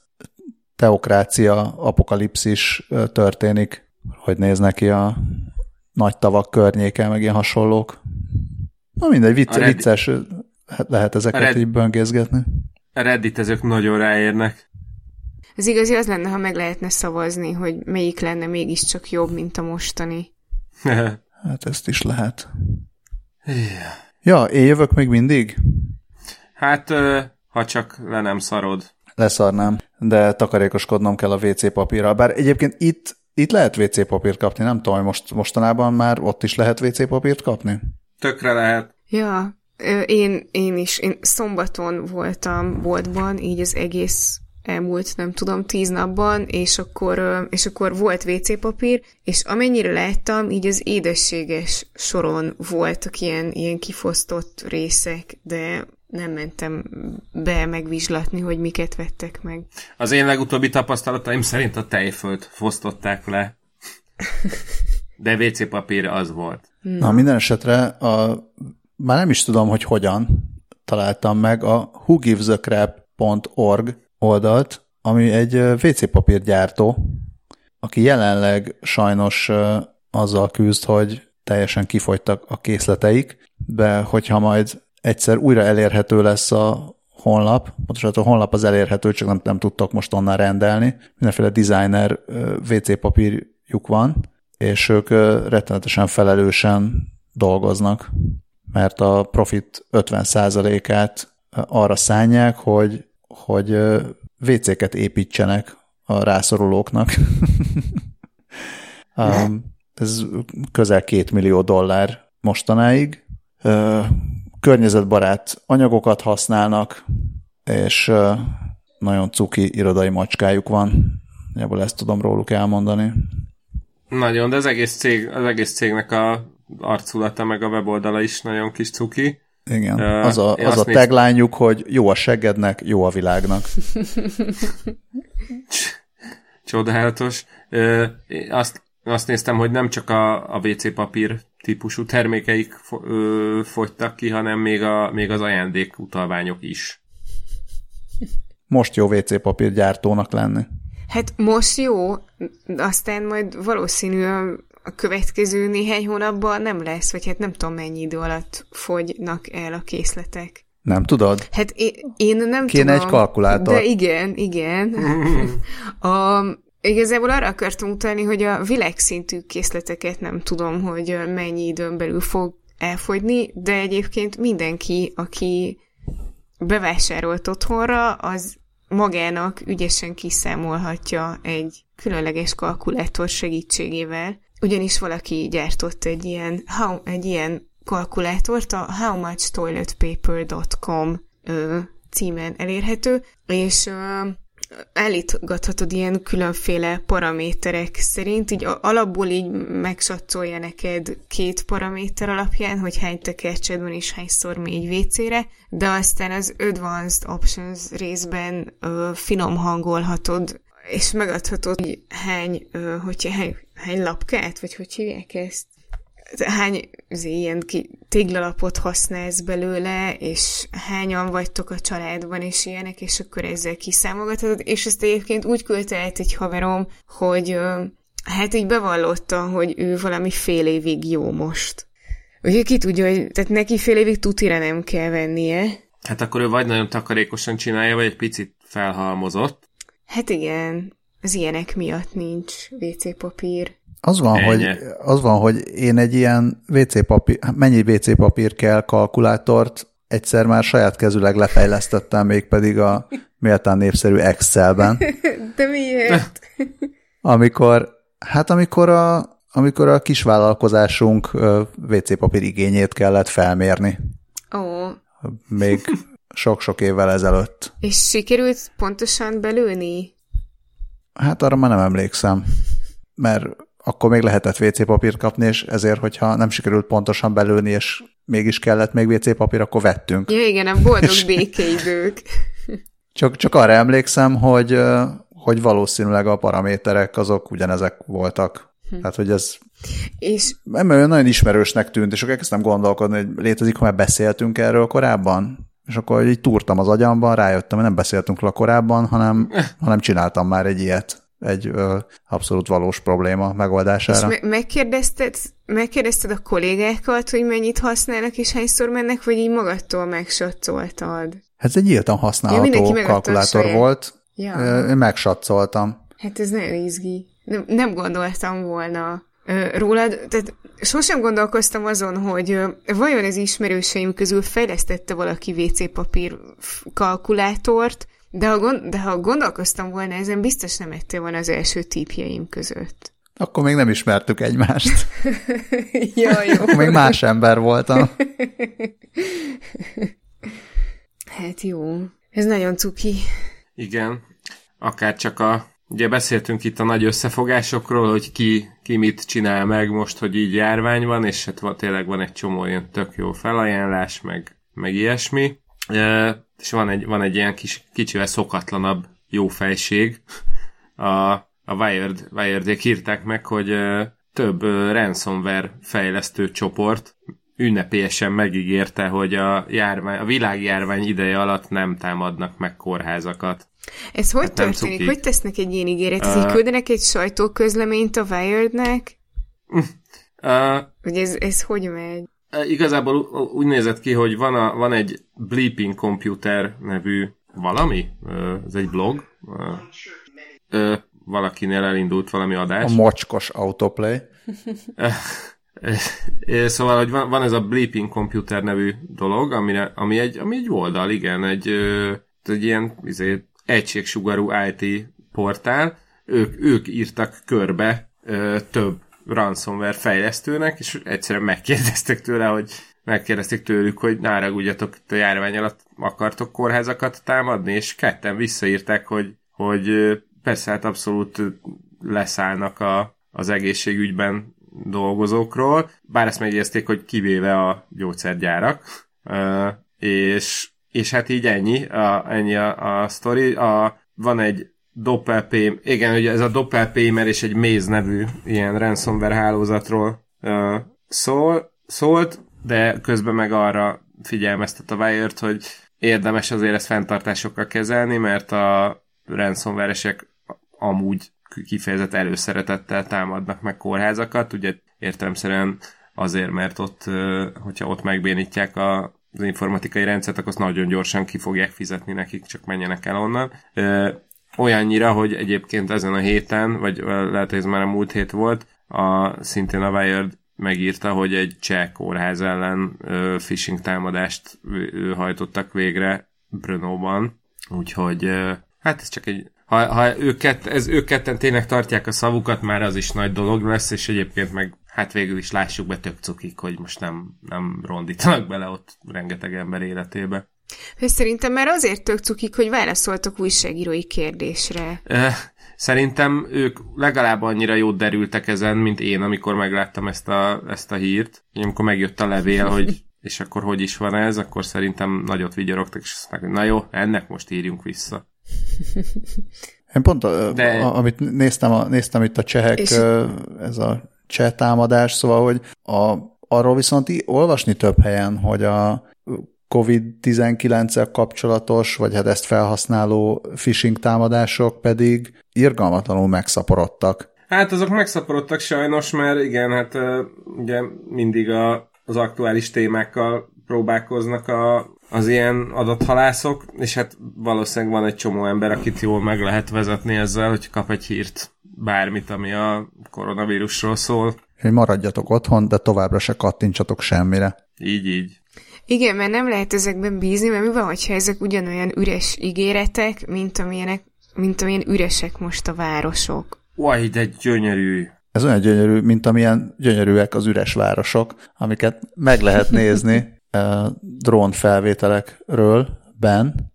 teokrácia, apokalipszis történik, hogy néz neki a nagy tavak környéke, meg ilyen hasonlók. Na mindegy, vicc, Reddit... vicces lehet ezeket Red... így böngészgetni. A redditezők nagyon ráérnek. Az igazi az lenne, ha meg lehetne szavazni, hogy melyik lenne mégiscsak jobb, mint a mostani. hát ezt is lehet. Ja, én jövök még mindig? Hát, ha csak le nem szarod. Leszarnám, de takarékoskodnom kell a WC papírral. Bár egyébként itt, itt lehet WC papírt kapni, nem tudom, hogy most, mostanában már ott is lehet WC papírt kapni? Tökre lehet. Ja, én, én is. Én szombaton voltam boltban, így az egész elmúlt, nem tudom, tíz napban, és akkor, és akkor volt WC papír, és amennyire láttam, így az édességes soron voltak ilyen, ilyen kifosztott részek, de nem mentem be megvizslatni, hogy miket vettek meg. Az én legutóbbi tapasztalataim szerint a tejfölt fosztották le. De WC papír az volt. Na, minden esetre a, már nem is tudom, hogy hogyan találtam meg a whogivesacrap.org oldalt, ami egy WC papírgyártó, aki jelenleg sajnos azzal küzd, hogy teljesen kifogytak a készleteik, de hogyha majd egyszer újra elérhető lesz a honlap, pontosan a honlap az elérhető, csak nem, nem tudtak most onnan rendelni. Mindenféle designer WC papírjuk van, és ők rettenetesen felelősen dolgoznak, mert a profit 50%-át arra szánják, hogy, hogy WC-ket építsenek a rászorulóknak. ez közel két millió dollár mostanáig. Környezetbarát anyagokat használnak, és nagyon cuki irodai macskájuk van. Ebből ezt tudom róluk elmondani. Nagyon, de az egész, cég, az egész cégnek a arculata meg a weboldala is nagyon kis cuki. Igen, uh, az a, az a taglányuk, hogy jó a segednek, jó a világnak. Csodálatos. Uh, azt, azt néztem, hogy nem csak a, a WC papír típusú termékeik fo, ö, fogytak ki, hanem még, a, még az ajándékutalványok is. Most jó WC papír gyártónak lenni. Hát most jó, aztán majd valószínű a következő néhány hónapban nem lesz, vagy hát nem tudom mennyi idő alatt fogynak el a készletek. Nem tudod? Hát én, én nem Kéne tudom. egy kalkulátor. De igen, igen. a, igazából arra akartunk utalni, hogy a világszintű készleteket nem tudom, hogy mennyi időn belül fog elfogyni, de egyébként mindenki, aki bevásárolt otthonra, az magának ügyesen kiszámolhatja egy különleges kalkulátor segítségével, ugyanis valaki gyártott egy ilyen, how, egy ilyen kalkulátort, a howmuchtoiletpaper.com címen elérhető, és állítgathatod ilyen különféle paraméterek szerint, így alapból így megsatszolja neked két paraméter alapján, hogy hány tekercsed van és hányszor mégy WC-re, de aztán az Advanced Options részben ö, finom hangolhatod és megadhatod, hogy hány, ö, hogyha hány, hány lapkát, vagy hogy hívják ezt? Hány ilyen ki, téglalapot használsz belőle, és hányan vagytok a családban, és ilyenek, és akkor ezzel kiszámolgatod, és ezt egyébként úgy küldte el egy haverom, hogy hát így bevallotta, hogy ő valami fél évig jó most. Úgyhogy ki tudja, hogy tehát neki fél évig tutira nem kell vennie. Hát akkor ő vagy nagyon takarékosan csinálja, vagy egy picit felhalmozott. Hát igen, az ilyenek miatt nincs WC papír. Az van, hogy, az van, hogy én egy ilyen WC papír, mennyi WC papír kell kalkulátort egyszer már saját kezüleg lefejlesztettem, mégpedig a méltán népszerű Excelben. De miért? Amikor, hát amikor a, amikor a kisvállalkozásunk WC papír igényét kellett felmérni. Ó. Még sok-sok évvel ezelőtt. És sikerült pontosan belőni? Hát arra már nem emlékszem, mert akkor még lehetett WC papírt kapni, és ezért, hogyha nem sikerült pontosan belőni, és mégis kellett még WC papír, akkor vettünk. Ja, igen, a boldog békeidők. Csak, csak arra emlékszem, hogy, hogy valószínűleg a paraméterek azok ugyanezek voltak. Hm. Tehát, hogy ez és... nem nagyon ismerősnek tűnt, és akkor elkezdtem gondolkodni, hogy létezik, ha már beszéltünk erről korábban, és akkor így túrtam az agyamban, rájöttem, hogy nem beszéltünk le korábban, hanem, hanem csináltam már egy ilyet egy ö, abszolút valós probléma megoldására. És me- megkérdezted, megkérdezted a kollégákat, hogy mennyit használnak és hányszor mennek, vagy így magadtól megsatszoltad? Hát ez egy nyíltan használható ja, kalkulátor volt. Ja. Én megsatszoltam. Hát ez nagyon izgi. Nem, nem gondoltam volna rólad, tehát sosem gondolkoztam azon, hogy vajon az ismerőseim közül fejlesztette valaki WC papír kalkulátort, de ha, gond, de ha gondolkoztam volna ezen, biztos nem ettél volna az első típjeim között. Akkor még nem ismertük egymást. ja, jó. Akkor még más ember voltam. hát jó. Ez nagyon cuki. Igen. Akár csak a Ugye beszéltünk itt a nagy összefogásokról, hogy ki, ki mit csinál meg most, hogy így járvány van, és hát van, tényleg van egy csomó ilyen tök jó felajánlás, meg, meg ilyesmi. És van egy, van egy ilyen kis, kicsivel szokatlanabb jó fejség. A, a Wired, Wired írták meg, hogy több ransomware fejlesztő csoport ünnepélyesen megígérte, hogy a, járvány, a világjárvány ideje alatt nem támadnak meg kórházakat. Ez hogy hát történik? Hogy tesznek egy ilyen ígéret? Uh, így küldenek egy sajtóközleményt a Wired-nek? Uh, hogy ez, ez hogy megy? Uh, igazából úgy nézett ki, hogy van, a, van egy Bleeping Computer nevű valami, ez egy blog, valakinél elindult valami adás. A mocskos autoplay. Szóval, hogy van, van ez a Bleeping Computer nevű dolog, amire, ami, egy, ami egy oldal, igen, egy, egy ilyen izé, egységsugarú IT portál, ők, ők írtak körbe ö, több ransomware fejlesztőnek, és egyszerűen megkérdeztek tőle, hogy megkérdezték tőlük, hogy náragudjatok, a járvány alatt akartok kórházakat támadni, és ketten visszaírták, hogy, hogy persze hát abszolút leszállnak a, az egészségügyben dolgozókról, bár ezt megjegyezték, hogy kivéve a gyógyszergyárak, és és hát így ennyi, a, ennyi a, a sztori. A, van egy Doppelpaymer, igen, ugye ez a Doppelpaymer és egy Maze nevű ilyen ransomware hálózatról szól, szólt, de közben meg arra figyelmeztet a Wired, hogy érdemes azért ezt fenntartásokkal kezelni, mert a ransomware-esek amúgy kifejezett előszeretettel támadnak meg kórházakat, ugye értelemszerűen azért, mert ott, hogyha ott megbénítják a az informatikai rendszert, akkor azt nagyon gyorsan ki fogják fizetni nekik, csak menjenek el onnan. Olyannyira, hogy egyébként ezen a héten, vagy lehet, hogy ez már a múlt hét volt, a, szintén a Wired megírta, hogy egy cseh kórház ellen ö, phishing támadást ö, hajtottak végre Brno-ban, úgyhogy ö, hát ez csak egy ha, ha őket, ez, ők ketten tényleg tartják a szavukat, már az is nagy dolog lesz, és egyébként meg hát végül is lássuk be tök cukik, hogy most nem, nem rondítanak bele ott rengeteg ember életébe. És szerintem már azért tök cukik, hogy válaszoltak újságírói kérdésre. Szerintem ők legalább annyira jót derültek ezen, mint én, amikor megláttam ezt a, ezt a hírt. Amikor megjött a levél, hogy és akkor hogy is van ez, akkor szerintem nagyot vigyorogtak, és azt mondták, na jó, ennek most írjunk vissza. Én pont, a, De... a, amit néztem, a, néztem itt a csehek, és... ez a cseh támadás, szóval, hogy a, arról viszont olvasni több helyen, hogy a COVID-19-el kapcsolatos, vagy hát ezt felhasználó phishing támadások pedig irgalmatlanul megszaporodtak. Hát azok megszaporodtak sajnos, mert igen, hát ugye mindig a, az aktuális témákkal próbálkoznak a, az ilyen adathalászok, és hát valószínűleg van egy csomó ember, akit jól meg lehet vezetni ezzel, hogy kap egy hírt bármit, ami a koronavírusról szól. Hogy maradjatok otthon, de továbbra se kattintsatok semmire. Így, így. Igen, mert nem lehet ezekben bízni, mert mi van, hogyha ezek ugyanolyan üres ígéretek, mint amilyenek, mint amilyen üresek most a városok. Uaj, de gyönyörű. Ez olyan gyönyörű, mint amilyen gyönyörűek az üres városok, amiket meg lehet nézni uh, drón felvételekről ben.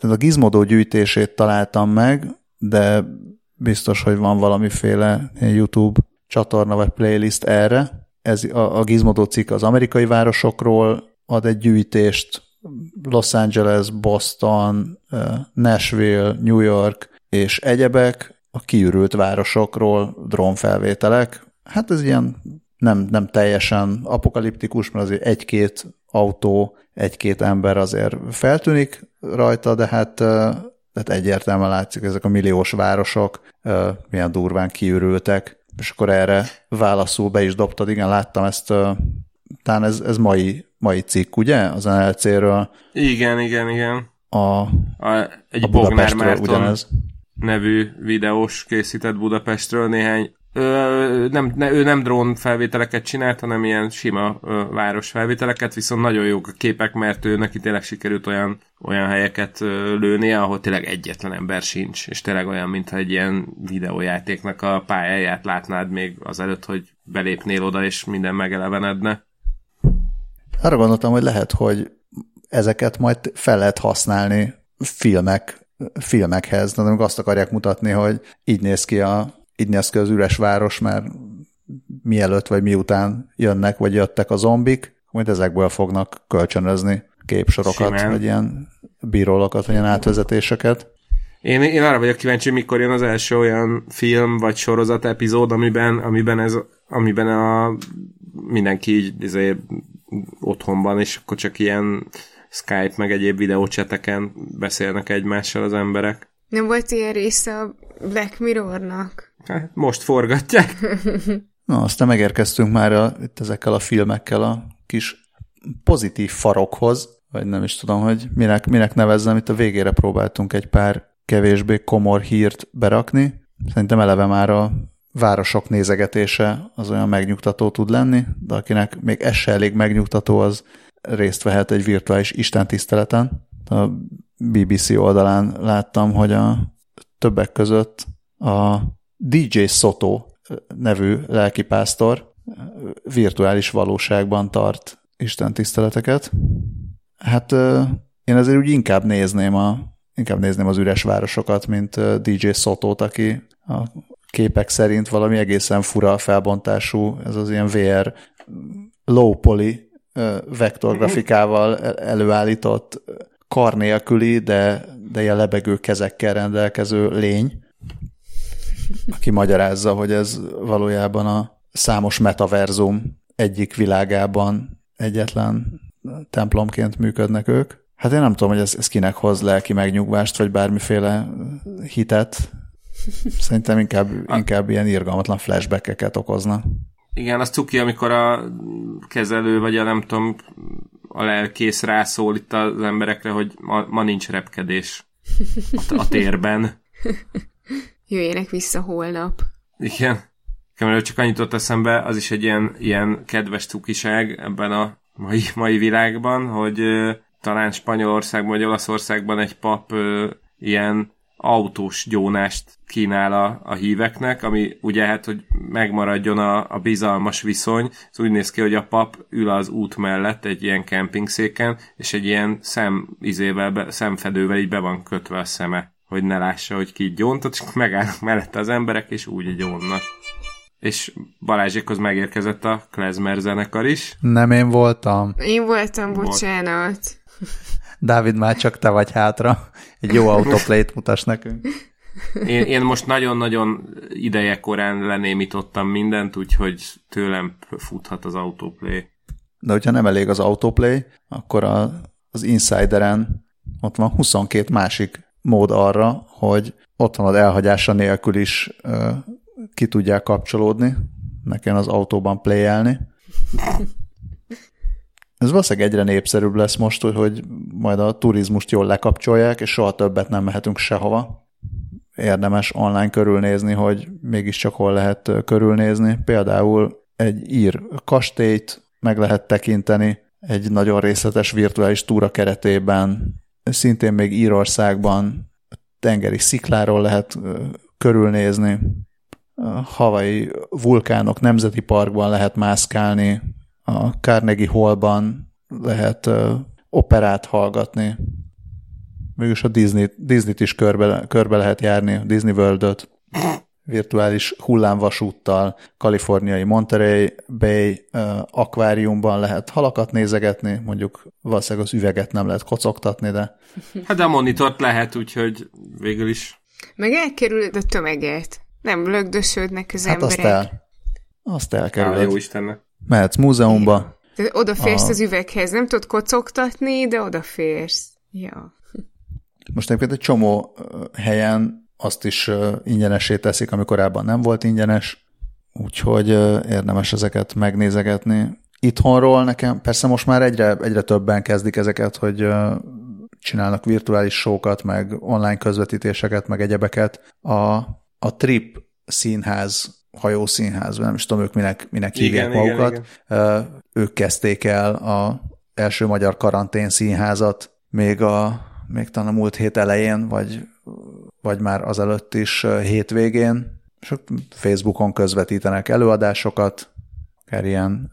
A gizmodó gyűjtését találtam meg, de biztos, hogy van valamiféle YouTube csatorna vagy playlist erre. Ez a, a Gizmodo cikk az amerikai városokról ad egy gyűjtést, Los Angeles, Boston, Nashville, New York és egyebek, a kiürült városokról drónfelvételek. Hát ez ilyen nem, nem teljesen apokaliptikus, mert azért egy-két autó, egy-két ember azért feltűnik rajta, de hát, hát egyértelműen látszik, ezek a milliós városok milyen durván kiürültek, és akkor erre válaszul be is dobtad, igen, láttam ezt, talán ez, ez mai, mai cikk, ugye, az NLC-ről. Igen, igen, igen. A, a egy a Bognár Márton ugyanez. nevű videós készített Budapestről néhány Ö, nem, ne, ő nem drón felvételeket csinált, hanem ilyen sima ö, város felvételeket, viszont nagyon jók a képek, mert ő neki tényleg sikerült olyan, olyan helyeket ö, lőnie, ahol tényleg egyetlen ember sincs, és tényleg olyan, mintha egy ilyen videójátéknak a pályáját látnád még azelőtt, hogy belépnél oda, és minden megelevenedne. Arra gondoltam, hogy lehet, hogy ezeket majd fel lehet használni filmek, filmekhez, de amikor azt akarják mutatni, hogy így néz ki a így néz ki az üres város, mert mielőtt vagy miután jönnek, vagy jöttek a zombik, majd ezekből fognak kölcsönözni képsorokat, Simán. vagy ilyen bírólokat, vagy ilyen átvezetéseket. Én, én arra vagyok kíváncsi, mikor jön az első olyan film vagy sorozat epizód, amiben, amiben, ez, amiben a, mindenki így azért otthonban, és akkor csak ilyen Skype meg egyéb videócseteken beszélnek egymással az emberek. Nem volt ilyen része a Black Mirrornak? Hát, most forgatják. Na, aztán megérkeztünk már a, itt ezekkel a filmekkel a kis pozitív farokhoz, vagy nem is tudom, hogy minek, minek nevezzem, itt a végére próbáltunk egy pár kevésbé komor hírt berakni. Szerintem eleve már a városok nézegetése az olyan megnyugtató tud lenni, de akinek még ez se elég megnyugtató, az részt vehet egy virtuális istentiszteleten. A BBC oldalán láttam, hogy a többek között a DJ Soto nevű lelkipásztor virtuális valóságban tart Isten tiszteleteket. Hát én azért úgy inkább nézném, a, inkább nézném az üres városokat, mint DJ Sotót, aki a képek szerint valami egészen fura felbontású, ez az ilyen VR low poly vektorgrafikával előállított kar nélküli, de, de ilyen lebegő kezekkel rendelkező lény, aki magyarázza, hogy ez valójában a számos metaverzum egyik világában egyetlen templomként működnek ők. Hát én nem tudom, hogy ez, ez kinek hoz lelki megnyugvást, vagy bármiféle hitet. Szerintem inkább, inkább ilyen irgalmatlan flashbackeket okozna. Igen, az cuki, amikor a kezelő, vagy a nem tudom, a lelkész rászól itt az emberekre, hogy ma, ma nincs repkedés a, a térben. Jöjjenek vissza holnap. Igen. Nekem csak annyit ott eszembe, az is egy ilyen, ilyen kedves cukiság ebben a mai, mai világban, hogy ö, talán Spanyolországban vagy Olaszországban egy pap ö, ilyen autós gyónást kínál a, a híveknek, ami ugye hát, hogy megmaradjon a, a bizalmas viszony, ez úgy néz ki, hogy a pap ül az út mellett egy ilyen kempingszéken, és egy ilyen szem, izével, be, szemfedővel így be van kötve a szeme, hogy ne lássa, hogy ki gyóntott, csak megállnak mellette az emberek, és úgy gyónnak. És Balázsékhoz megérkezett a Klezmer zenekar is. Nem én voltam. Én voltam, bocsánat. Dávid, már csak te vagy hátra. Egy jó autoplay-t mutass nekünk. Én, én most nagyon-nagyon ideje korán lenémítottam mindent, úgyhogy tőlem futhat az autoplay. De hogyha nem elég az autoplay, akkor a, az Insideren ott van 22 másik mód arra, hogy otthonod elhagyása nélkül is uh, ki tudják kapcsolódni, nekem az autóban playelni. Ez valószínűleg egyre népszerűbb lesz most, hogy majd a turizmust jól lekapcsolják, és soha többet nem mehetünk sehova. Érdemes online körülnézni, hogy mégiscsak hol lehet körülnézni. Például egy ír kastélyt meg lehet tekinteni, egy nagyon részletes virtuális túra keretében, szintén még Írországban tengeri szikláról lehet körülnézni, havai vulkánok nemzeti parkban lehet mászkálni, a Carnegie Hallban lehet uh, operát hallgatni. Mégis a Disney, Disney-t is körbe, körbe lehet járni, a Disney World-öt virtuális hullámvasúttal, kaliforniai Monterey Bay uh, akváriumban lehet halakat nézegetni, mondjuk valószínűleg az üveget nem lehet kocogtatni, de... Hát de a monitort lehet, úgyhogy végül is... Meg elkerüled a tömeget. Nem lögdösödnek az hát emberek. Azt el. azt Á, elkerülöd. jó Istennek. Mehetsz múzeumba, Tehát odaférsz Aha. az üveghez, nem tudod kocogtatni, de odaférsz. Ja. Most egyébként egy csomó helyen azt is ingyenesé teszik, ami korábban nem volt ingyenes, úgyhogy érdemes ezeket megnézegetni. Itthonról nekem, persze most már egyre, egyre többen kezdik ezeket, hogy csinálnak virtuális showokat, meg online közvetítéseket, meg egyebeket. A, a Trip színház, hajószínház, nem is tudom ők minek, minek Igen, hívják igen, magukat, igen. Ők kezdték el a első magyar karantén színházat, még a még talán a múlt hét elején, vagy, vagy már azelőtt is hétvégén, és Facebookon közvetítenek előadásokat, akár ilyen,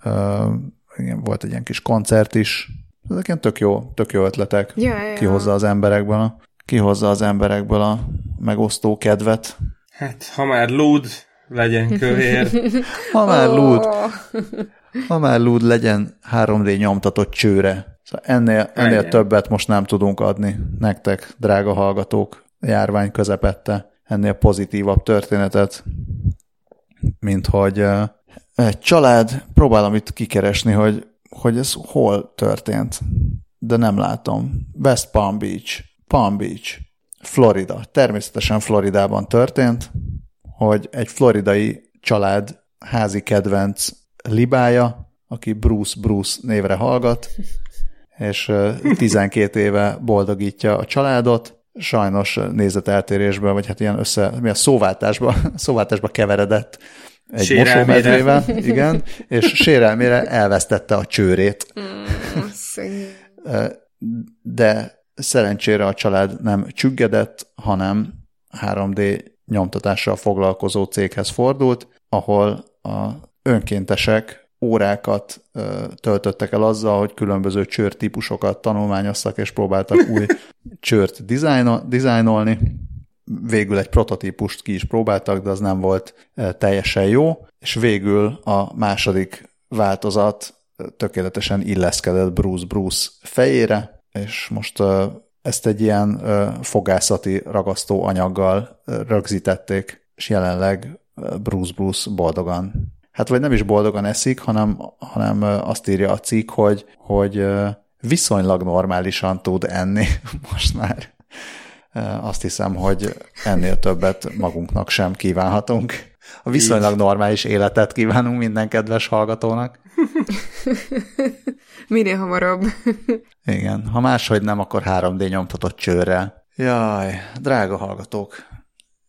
igen, volt egy ilyen kis koncert is, ezek ilyen tök jó, tök jó ötletek, Ja, ja. kihozza az emberekből a, kihozza az emberekből a megosztó kedvet. Hát, ha már lúd, legyen kövér. Ha már lúd, Ó, Ha már lúd legyen 3D nyomtatott csőre. Szóval ennél, ennél Legyen. többet most nem tudunk adni nektek, drága hallgatók, járvány közepette, ennél pozitívabb történetet, mint hogy eh, egy család, próbálom itt kikeresni, hogy, hogy ez hol történt, de nem látom. West Palm Beach, Palm Beach, Florida. Természetesen Floridában történt, hogy egy floridai család házi kedvenc libája, aki Bruce Bruce névre hallgat, és ö, 12 éve boldogítja a családot, sajnos ö, nézeteltérésből, vagy hát ilyen össze, mi a szóváltásba, szóváltásba keveredett egy mosómedvével, igen, és sérelmére elvesztette a csőrét, de szerencsére a család nem csüggedett, hanem 3D nyomtatással foglalkozó céghez fordult, ahol a önkéntesek órákat ö, töltöttek el azzal, hogy különböző csőrtípusokat tanulmányoztak, és próbáltak új dizájno- dizájnolni. Végül egy prototípust ki is próbáltak, de az nem volt ö, teljesen jó, és végül a második változat tökéletesen illeszkedett Bruce Bruce fejére, és most ö, ezt egy ilyen ö, fogászati ragasztó anyaggal rögzítették, és jelenleg Bruce Bruce boldogan hát vagy nem is boldogan eszik, hanem, hanem azt írja a cikk, hogy, hogy viszonylag normálisan tud enni most már. Azt hiszem, hogy ennél többet magunknak sem kívánhatunk. A viszonylag normális életet kívánunk minden kedves hallgatónak. Minél hamarabb. Igen, ha máshogy nem, akkor 3D nyomtatott csőrrel. Jaj, drága hallgatók,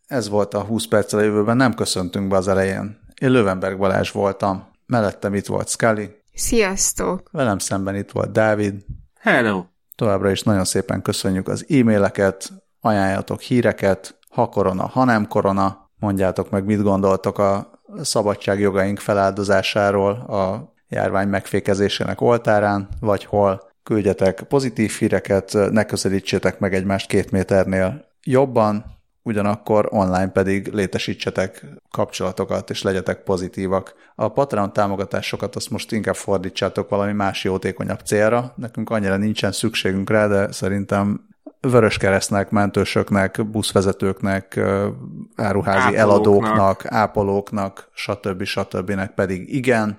ez volt a 20 perccel a jövőben, nem köszöntünk be az elején. Én Lövenberg Balázs voltam, mellettem itt volt Scully, Sziasztok! velem szemben itt volt Dávid. Hello. Továbbra is nagyon szépen köszönjük az e-maileket, ajánljatok híreket, ha korona, ha nem korona, mondjátok meg, mit gondoltok a szabadságjogaink feláldozásáról a járvány megfékezésének oltárán, vagy hol. Küldjetek pozitív híreket, ne közelítsétek meg egymást két méternél jobban, ugyanakkor online pedig létesítsetek kapcsolatokat, és legyetek pozitívak. A Patreon támogatásokat azt most inkább fordítsátok valami más jótékonyabb célra. Nekünk annyira nincsen szükségünk rá, de szerintem vöröskeresztnek, mentősöknek, buszvezetőknek, áruházi Ápolóknak. eladóknak, ápolóknak, stb. stb. pedig igen,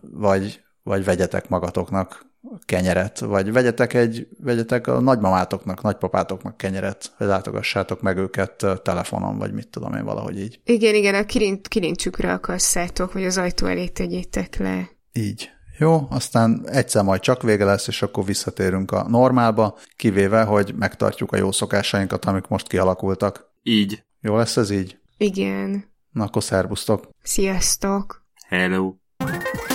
vagy, vagy vegyetek magatoknak kenyeret, vagy vegyetek egy, vegyetek a nagymamátoknak, nagypapátoknak kenyeret, hogy látogassátok meg őket telefonon, vagy mit tudom én, valahogy így. Igen, igen, a kirinc, kirincsükre akasszátok, vagy az ajtó elé tegyétek le. Így. Jó, aztán egyszer majd csak vége lesz, és akkor visszatérünk a normálba, kivéve, hogy megtartjuk a jó szokásainkat, amik most kialakultak. Így. Jó lesz ez így? Igen. Na akkor szervusztok! Sziasztok! Hello. Thank you.